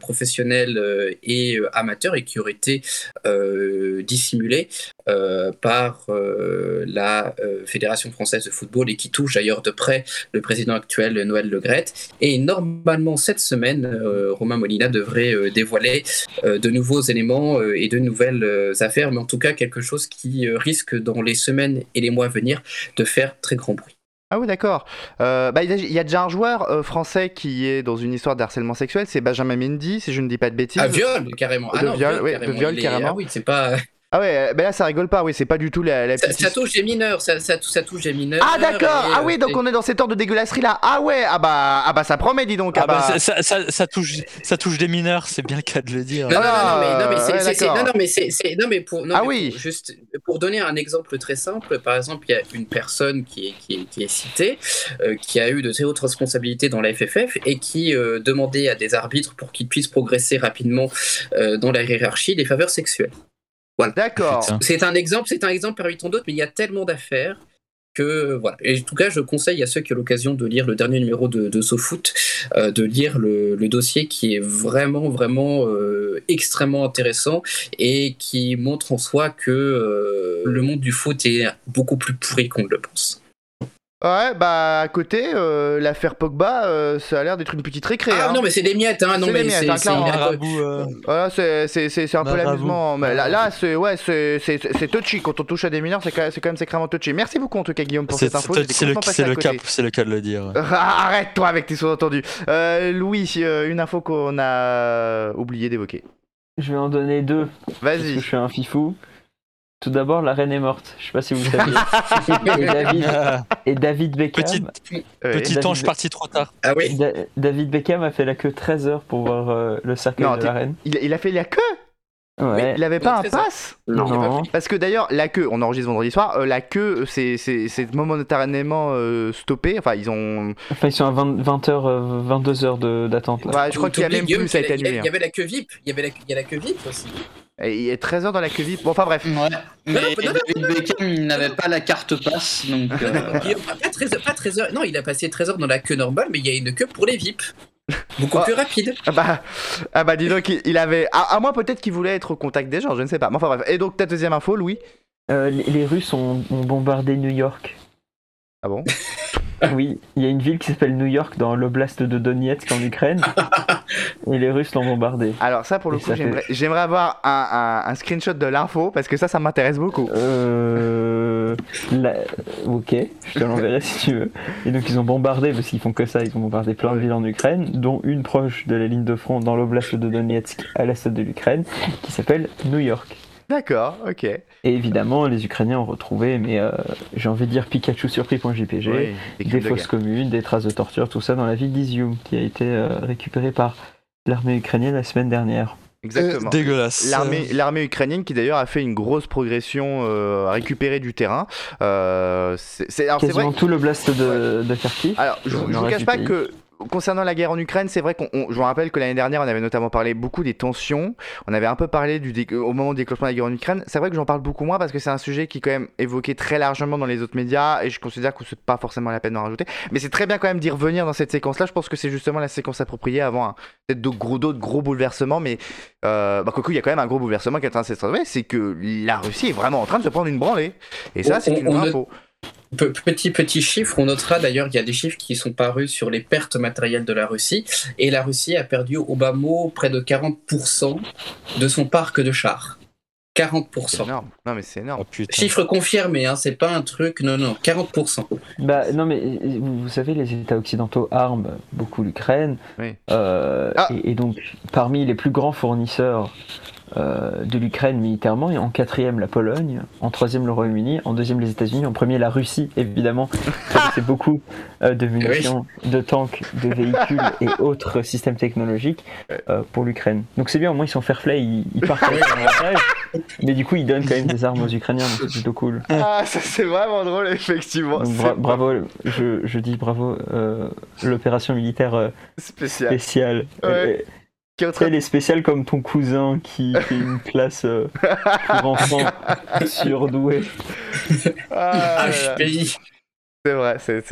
professionnel et amateur, et qui auraient été euh, dissimulé euh, par euh, la Fédération française de football et qui touche d'ailleurs de près le président actuel Noël Legrette. Et normalement, cette semaine, Romain Molina devrait dévoiler de nouveaux éléments et de nouvelles affaires, mais en tout cas quelque chose qui risque dans les semaines et les mois à venir de faire très grand bruit. Ah oui, d'accord. Euh, bah, il y a déjà un joueur euh, français qui est dans une histoire d'harcèlement sexuel, c'est Benjamin Mendy, si je ne dis pas de bêtises. Ah, viol, carrément. De ah, non, viol, oui, carrément. de viol, carrément. Ah oui, c'est pas. Ah ouais, ben là ça rigole pas, oui, c'est pas du tout la, la ça, ça, touche les mineurs, ça, ça, ça touche les mineurs. Ah d'accord, ah oui, donc on est dans cette ordre de dégueulasserie là. Ah ouais, ah bah, ah bah ça promet, dis donc. Ah, ah bah, bah ça, ça, ça, touche, ça touche des mineurs, c'est bien le cas de le dire. Non, non, non, mais, non, mais c'est, ouais, non, non, mais c'est, non, mais pour, non, ah mais oui. Pour, juste pour donner un exemple très simple, par exemple, il y a une personne qui est, qui est, qui est citée, euh, qui a eu de très hautes responsabilités dans la FFF et qui euh, demandait à des arbitres pour qu'ils puissent progresser rapidement euh, dans la hiérarchie des faveurs sexuelles. Voilà. D'accord. C'est un exemple, c'est un exemple parmi tant d'autres, mais il y a tellement d'affaires que voilà. Et en tout cas, je conseille à ceux qui ont l'occasion de lire le dernier numéro de, de SoFoot, euh, de lire le, le, dossier qui est vraiment, vraiment euh, extrêmement intéressant et qui montre en soi que euh, le monde du foot est beaucoup plus pourri qu'on ne le pense. Ouais, bah à côté, euh, l'affaire Pogba, euh, ça a l'air d'être une petite récré. Ah hein. non, mais c'est des miettes, hein. Non, mais c'est hein, euh... Voilà, c'est un peu l'amusement. Mais là, là c'est ouais, c'est touchy. Quand on touche à des mineurs, c'est quand, quand même sacrément touchy. Merci beaucoup en tout cas, Guillaume, pour cette info. C'est le, le, cas, le cas de le dire. Arrête-toi avec tes sous-entendus. Euh, Louis, une info qu'on a oublié d'évoquer. Je vais en donner deux. Vas-y. Je suis un fifou. Tout d'abord, la reine est morte. Je sais pas si vous savez. et, David, et David Beckham. Petit, petit David, ange parti trop tard. Ah oui. Da David Beckham a fait la queue 13 heures pour voir euh, le cercueil non, de la reine. Il, il, a fait la queue? Ouais. Il avait pas un pass Non. non. Parce que d'ailleurs, la queue, on enregistre vendredi soir, euh, la queue, c'est momentanément euh, stoppé. Enfin, ils ont. Enfin, ils sont à 20, 20 heures, euh, 22 heures d'attente. Ouais, je crois qu'il y a même plus, ça a été annulé. Il y avait la queue VIP. Il y avait la, il y a la queue VIP aussi. Et il y a 13 heures dans la queue VIP. Bon, enfin bref. Ouais. Mais David Beckham, il n'avait pas la carte passe, donc. Euh... pas, 13 heures, pas 13 heures. Non, il a passé 13 heures dans la queue normale, mais il y a une queue pour les VIP. Beaucoup oh. plus rapide. Ah bah, ah bah dis donc, il, il avait. À, à moins peut-être qu'il voulait être au contact des gens, je ne sais pas. Mais enfin bref. Et donc ta deuxième info, Louis? Euh, les, les, Russes ont, ont, bombardé New York. Ah bon? Oui, il y a une ville qui s'appelle New York dans l'oblast de Donetsk en Ukraine. et les Russes l'ont bombardé. Alors ça, pour le Et coup, j'aimerais fait- j'aimerais avoir un, un- un screenshot de l'info parce que ça, ça m'intéresse beaucoup. Euh... là- Ok, je te l'enverrai si tu veux. Et donc ils ont bombardé, parce qu'ils font que ça, ils ont bombardé plein de villes en Ukraine, dont une proche de la ligne de front dans l'oblast de Donetsk à l'est de l'Ukraine, qui s'appelle New York. D'accord, ok. Et évidemment, les Ukrainiens ont retrouvé, mais euh, j'ai envie de dire Pikachu surpris.jpg, Oui, des crimes de communes, des traces de torture, tout ça dans la ville d'Izium, qui a été euh, récupérée par l'armée ukrainienne la semaine dernière. Exactement. Euh, dégueulasse. L'armée, l'armée ukrainienne qui d'ailleurs a fait une grosse progression, euh, a récupéré du terrain. Euh, c'est, c'est- alors c'est vrai. Quasiment tout l'oblast de, de Kharkiv. Alors, je, le je vous cache pas pays. que concernant la guerre en Ukraine, c'est vrai qu'on, on- je vous rappelle que l'année dernière, on avait notamment parlé beaucoup des tensions. On avait un peu parlé du dé- au moment du déclenchement de la guerre en Ukraine. C'est vrai que j'en parle beaucoup moins parce que c'est un sujet qui est quand même évoqué très largement dans les autres médias et je considère que c'est pas forcément la peine d'en rajouter. Mais c'est très bien quand même d'y revenir dans cette séquence-là. Je pense que c'est justement la séquence appropriée avant peut-être d'autres gros, d'autres gros bouleversements. Mais euh, bah, il y a quand même un gros bouleversement qui est en train de s'installer, c'est que la Russie est vraiment en train de se prendre une branlée. Et ça, c'est une info. Pe- Petit petit chiffre, on notera d'ailleurs qu'il y a des chiffres qui sont parus sur les pertes matérielles de la Russie et la Russie a perdu au bas mot près de 40% de son parc de chars. C'est 40%. énorme. Non, mais c'est énorme. Oh, putain. Chiffre confirmé, hein, c'est pas un truc, non, non, 40%. Bah non mais vous, vous savez les États occidentaux arment beaucoup l'Ukraine Oui. Euh, Ah. et, et donc parmi les plus grands fournisseurs euh, de l'Ukraine militairement, et en quatrième la Pologne, en troisième le Royaume-Uni, en deuxième les États-Unis, en premier la Russie évidemment. C'est beaucoup euh, de munitions, de tanks, de véhicules et autres systèmes technologiques euh, pour l'Ukraine. Donc c'est bien au moins ils sont fair play, ils, ils partent avec un avantage, mais du coup ils donnent quand même des armes aux Ukrainiens, donc c'est plutôt cool. Ah, ça c'est vraiment drôle, effectivement. Donc, C'est bra- bravo, je, je dis bravo, l'opération militaire spécial. spéciale. Ouais. Qui est en elle est spéciale comme ton cousin qui fait une classe euh, pour enfants surdoués. Ah. HPI. C'est vrai, c'est-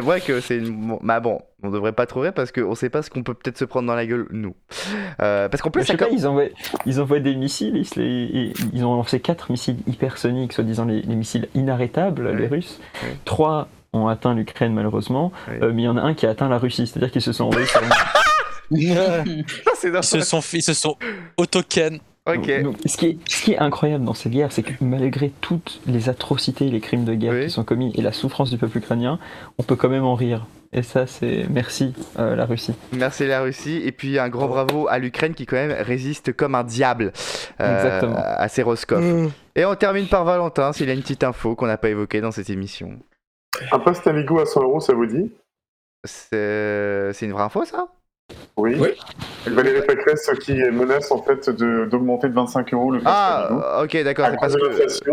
vrai que c'est une. bon, Bah bon, on devrait pas trop rire parce qu'on sait pas ce qu'on peut peut-être se prendre dans la gueule, nous. Euh, parce qu'en plus, ça sais pas, com- ils envoient, ils envoient des missiles, ils, les- ils- ont lancé quatre missiles hypersoniques, soi-disant les, les missiles inarrêtables, les. Russes. Ouais. Trois ont atteint l'Ukraine malheureusement, euh, mais il y en a un qui a atteint la Russie, c'est-à-dire qu'ils se sont envoyés sur Ils se sont, ils se sont autoken. Ok. Donc, ce, qui est, ce qui est incroyable dans cette guerre, c'est que malgré toutes les atrocités et les crimes de guerre Oui. qui sont commis et la souffrance du peuple ukrainien, on peut quand même en rire. Et ça, c'est merci euh, la Russie. Merci la Russie. Et puis un grand bravo à l'Ukraine qui, quand même, résiste comme un diable euh, à ces Roscoff. Et on termine par Valentin, s'il a une petite info qu'on n'a pas évoquée dans cette émission. Un poste Amigo à 100 euros, ça vous dit? C'est c'est une vraie info, ça? Oui. Oui. Valérie Pécresse qui menace en fait de- d'augmenter de 25 euros le. Ah, ok, d'accord. C'est parce que.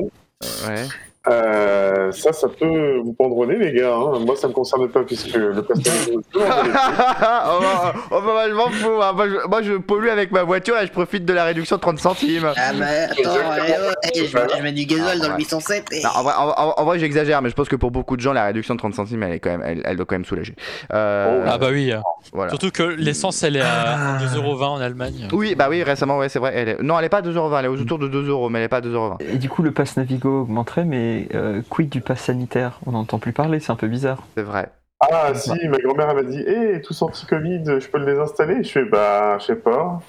Ouais. Euh, ça, ça peut vous pendronner, les gars. hein. Moi, ça me concerne pas puisque le oh, bah, oh, bah, je m'en fous. hein. Moi, je, moi, je pollue avec ma voiture et je profite de la réduction de 30 centimes. Ah bah attends, Exactement. allez, oh, allez, je, mets- je mets du gasoil Ah, dans ouais. le 807 et... Non, en vrai, en- en- en vrai, j'exagère, mais je pense que pour beaucoup de gens, la réduction de 30 centimes, elle, est quand même, elle, elle doit quand même soulager. Euh, Ah bah oui. voilà. Surtout que l'essence, elle est à 2,20€ en Allemagne. Oui, bah oui, récemment, ouais, c'est vrai. Elle est... Non, elle est pas à 2,20€, elle est aux autour de 2€, mais elle est pas à 2,20€. Et du coup, le pass Navigo augmenterait, mais euh, quid du pass sanitaire? On n'entend plus parler, c'est un peu bizarre. C'est vrai. Ah, si, ma grand-mère, elle m'a dit Hé, tous anti-Covid, je peux le désinstaller? Je fais Bah, je sais pas.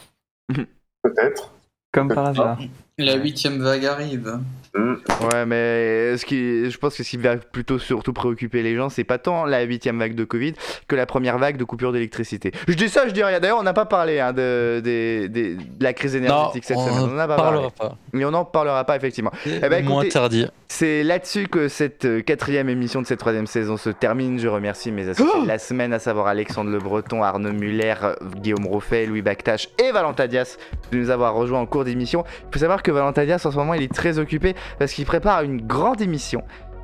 Peut-être. Comme par hasard. La huitième vague arrive. Ouais, mais ce qui, je pense que ce qui va plutôt surtout préoccuper les gens, c'est pas tant la huitième vague de Covid que la première vague de coupure d'électricité. Je dis ça, je dis rien. D'ailleurs, on n'a pas parlé hein, de, des- des- de la crise Non, énergétique cette on semaine. On n'en en a pas parlé. parlera pas. Mais on n'en parlera pas, effectivement. C'est ben, moins interdit. C'est là-dessus que cette euh, quatrième émission de cette troisième saison se termine. Je remercie mes associés de la semaine, à savoir Alexandre Le Breton, Arnaud Muller, Guillaume Roffet, Louis Bactache et Valentin Dias de nous avoir rejoints en cours d'émission. Il faut savoir que Valentin Dias, en ce moment, il est très occupé parce qu'il prépare une grande émission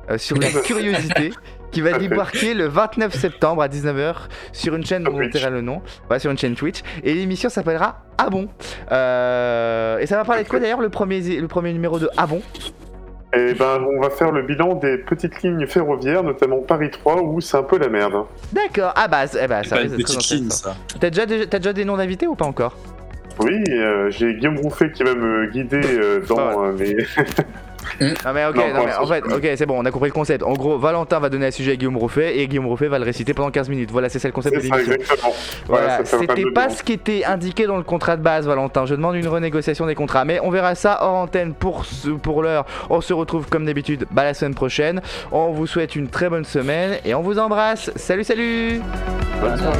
euh, sur la curiosité qui va débarquer le 29 septembre à 19h sur une chaîne dont on Twitch. taira le nom. Ouais, sur une chaîne Twitch. Et l'émission s'appellera Ah bon Euh, Et ça va parler de quoi d'ailleurs le premier, le premier numéro de Ah bon Et ben, on va faire le bilan des petites lignes ferroviaires, notamment Paris 3, où c'est un peu la merde. D'accord, ah bah, c- eh bah ça risque une d'être très intéressant. ça. T'as déjà, des- t'as déjà des noms d'invités ou pas encore? Oui, euh, j'ai Guillaume Rouffet qui va me guider euh, dans euh, mes. Non mais ok, Non, mais en l'instant, fait, je ok, c'est bon, on a compris le concept. En gros, Valentin va donner un sujet à Guillaume Rouffet et Guillaume Rouffet va le réciter pendant 15 minutes. Voilà, c'est ça le concept de l'émission. Voilà, Ouais, c'était pas ce qui était indiqué dans le contrat de base, Valentin. Je demande une renégociation des contrats, mais on verra ça hors antenne pour, ce- pour l'heure. On se retrouve comme d'habitude bah, la semaine prochaine. On vous souhaite une très bonne semaine et on vous embrasse. Salut, salut Bonne soirée.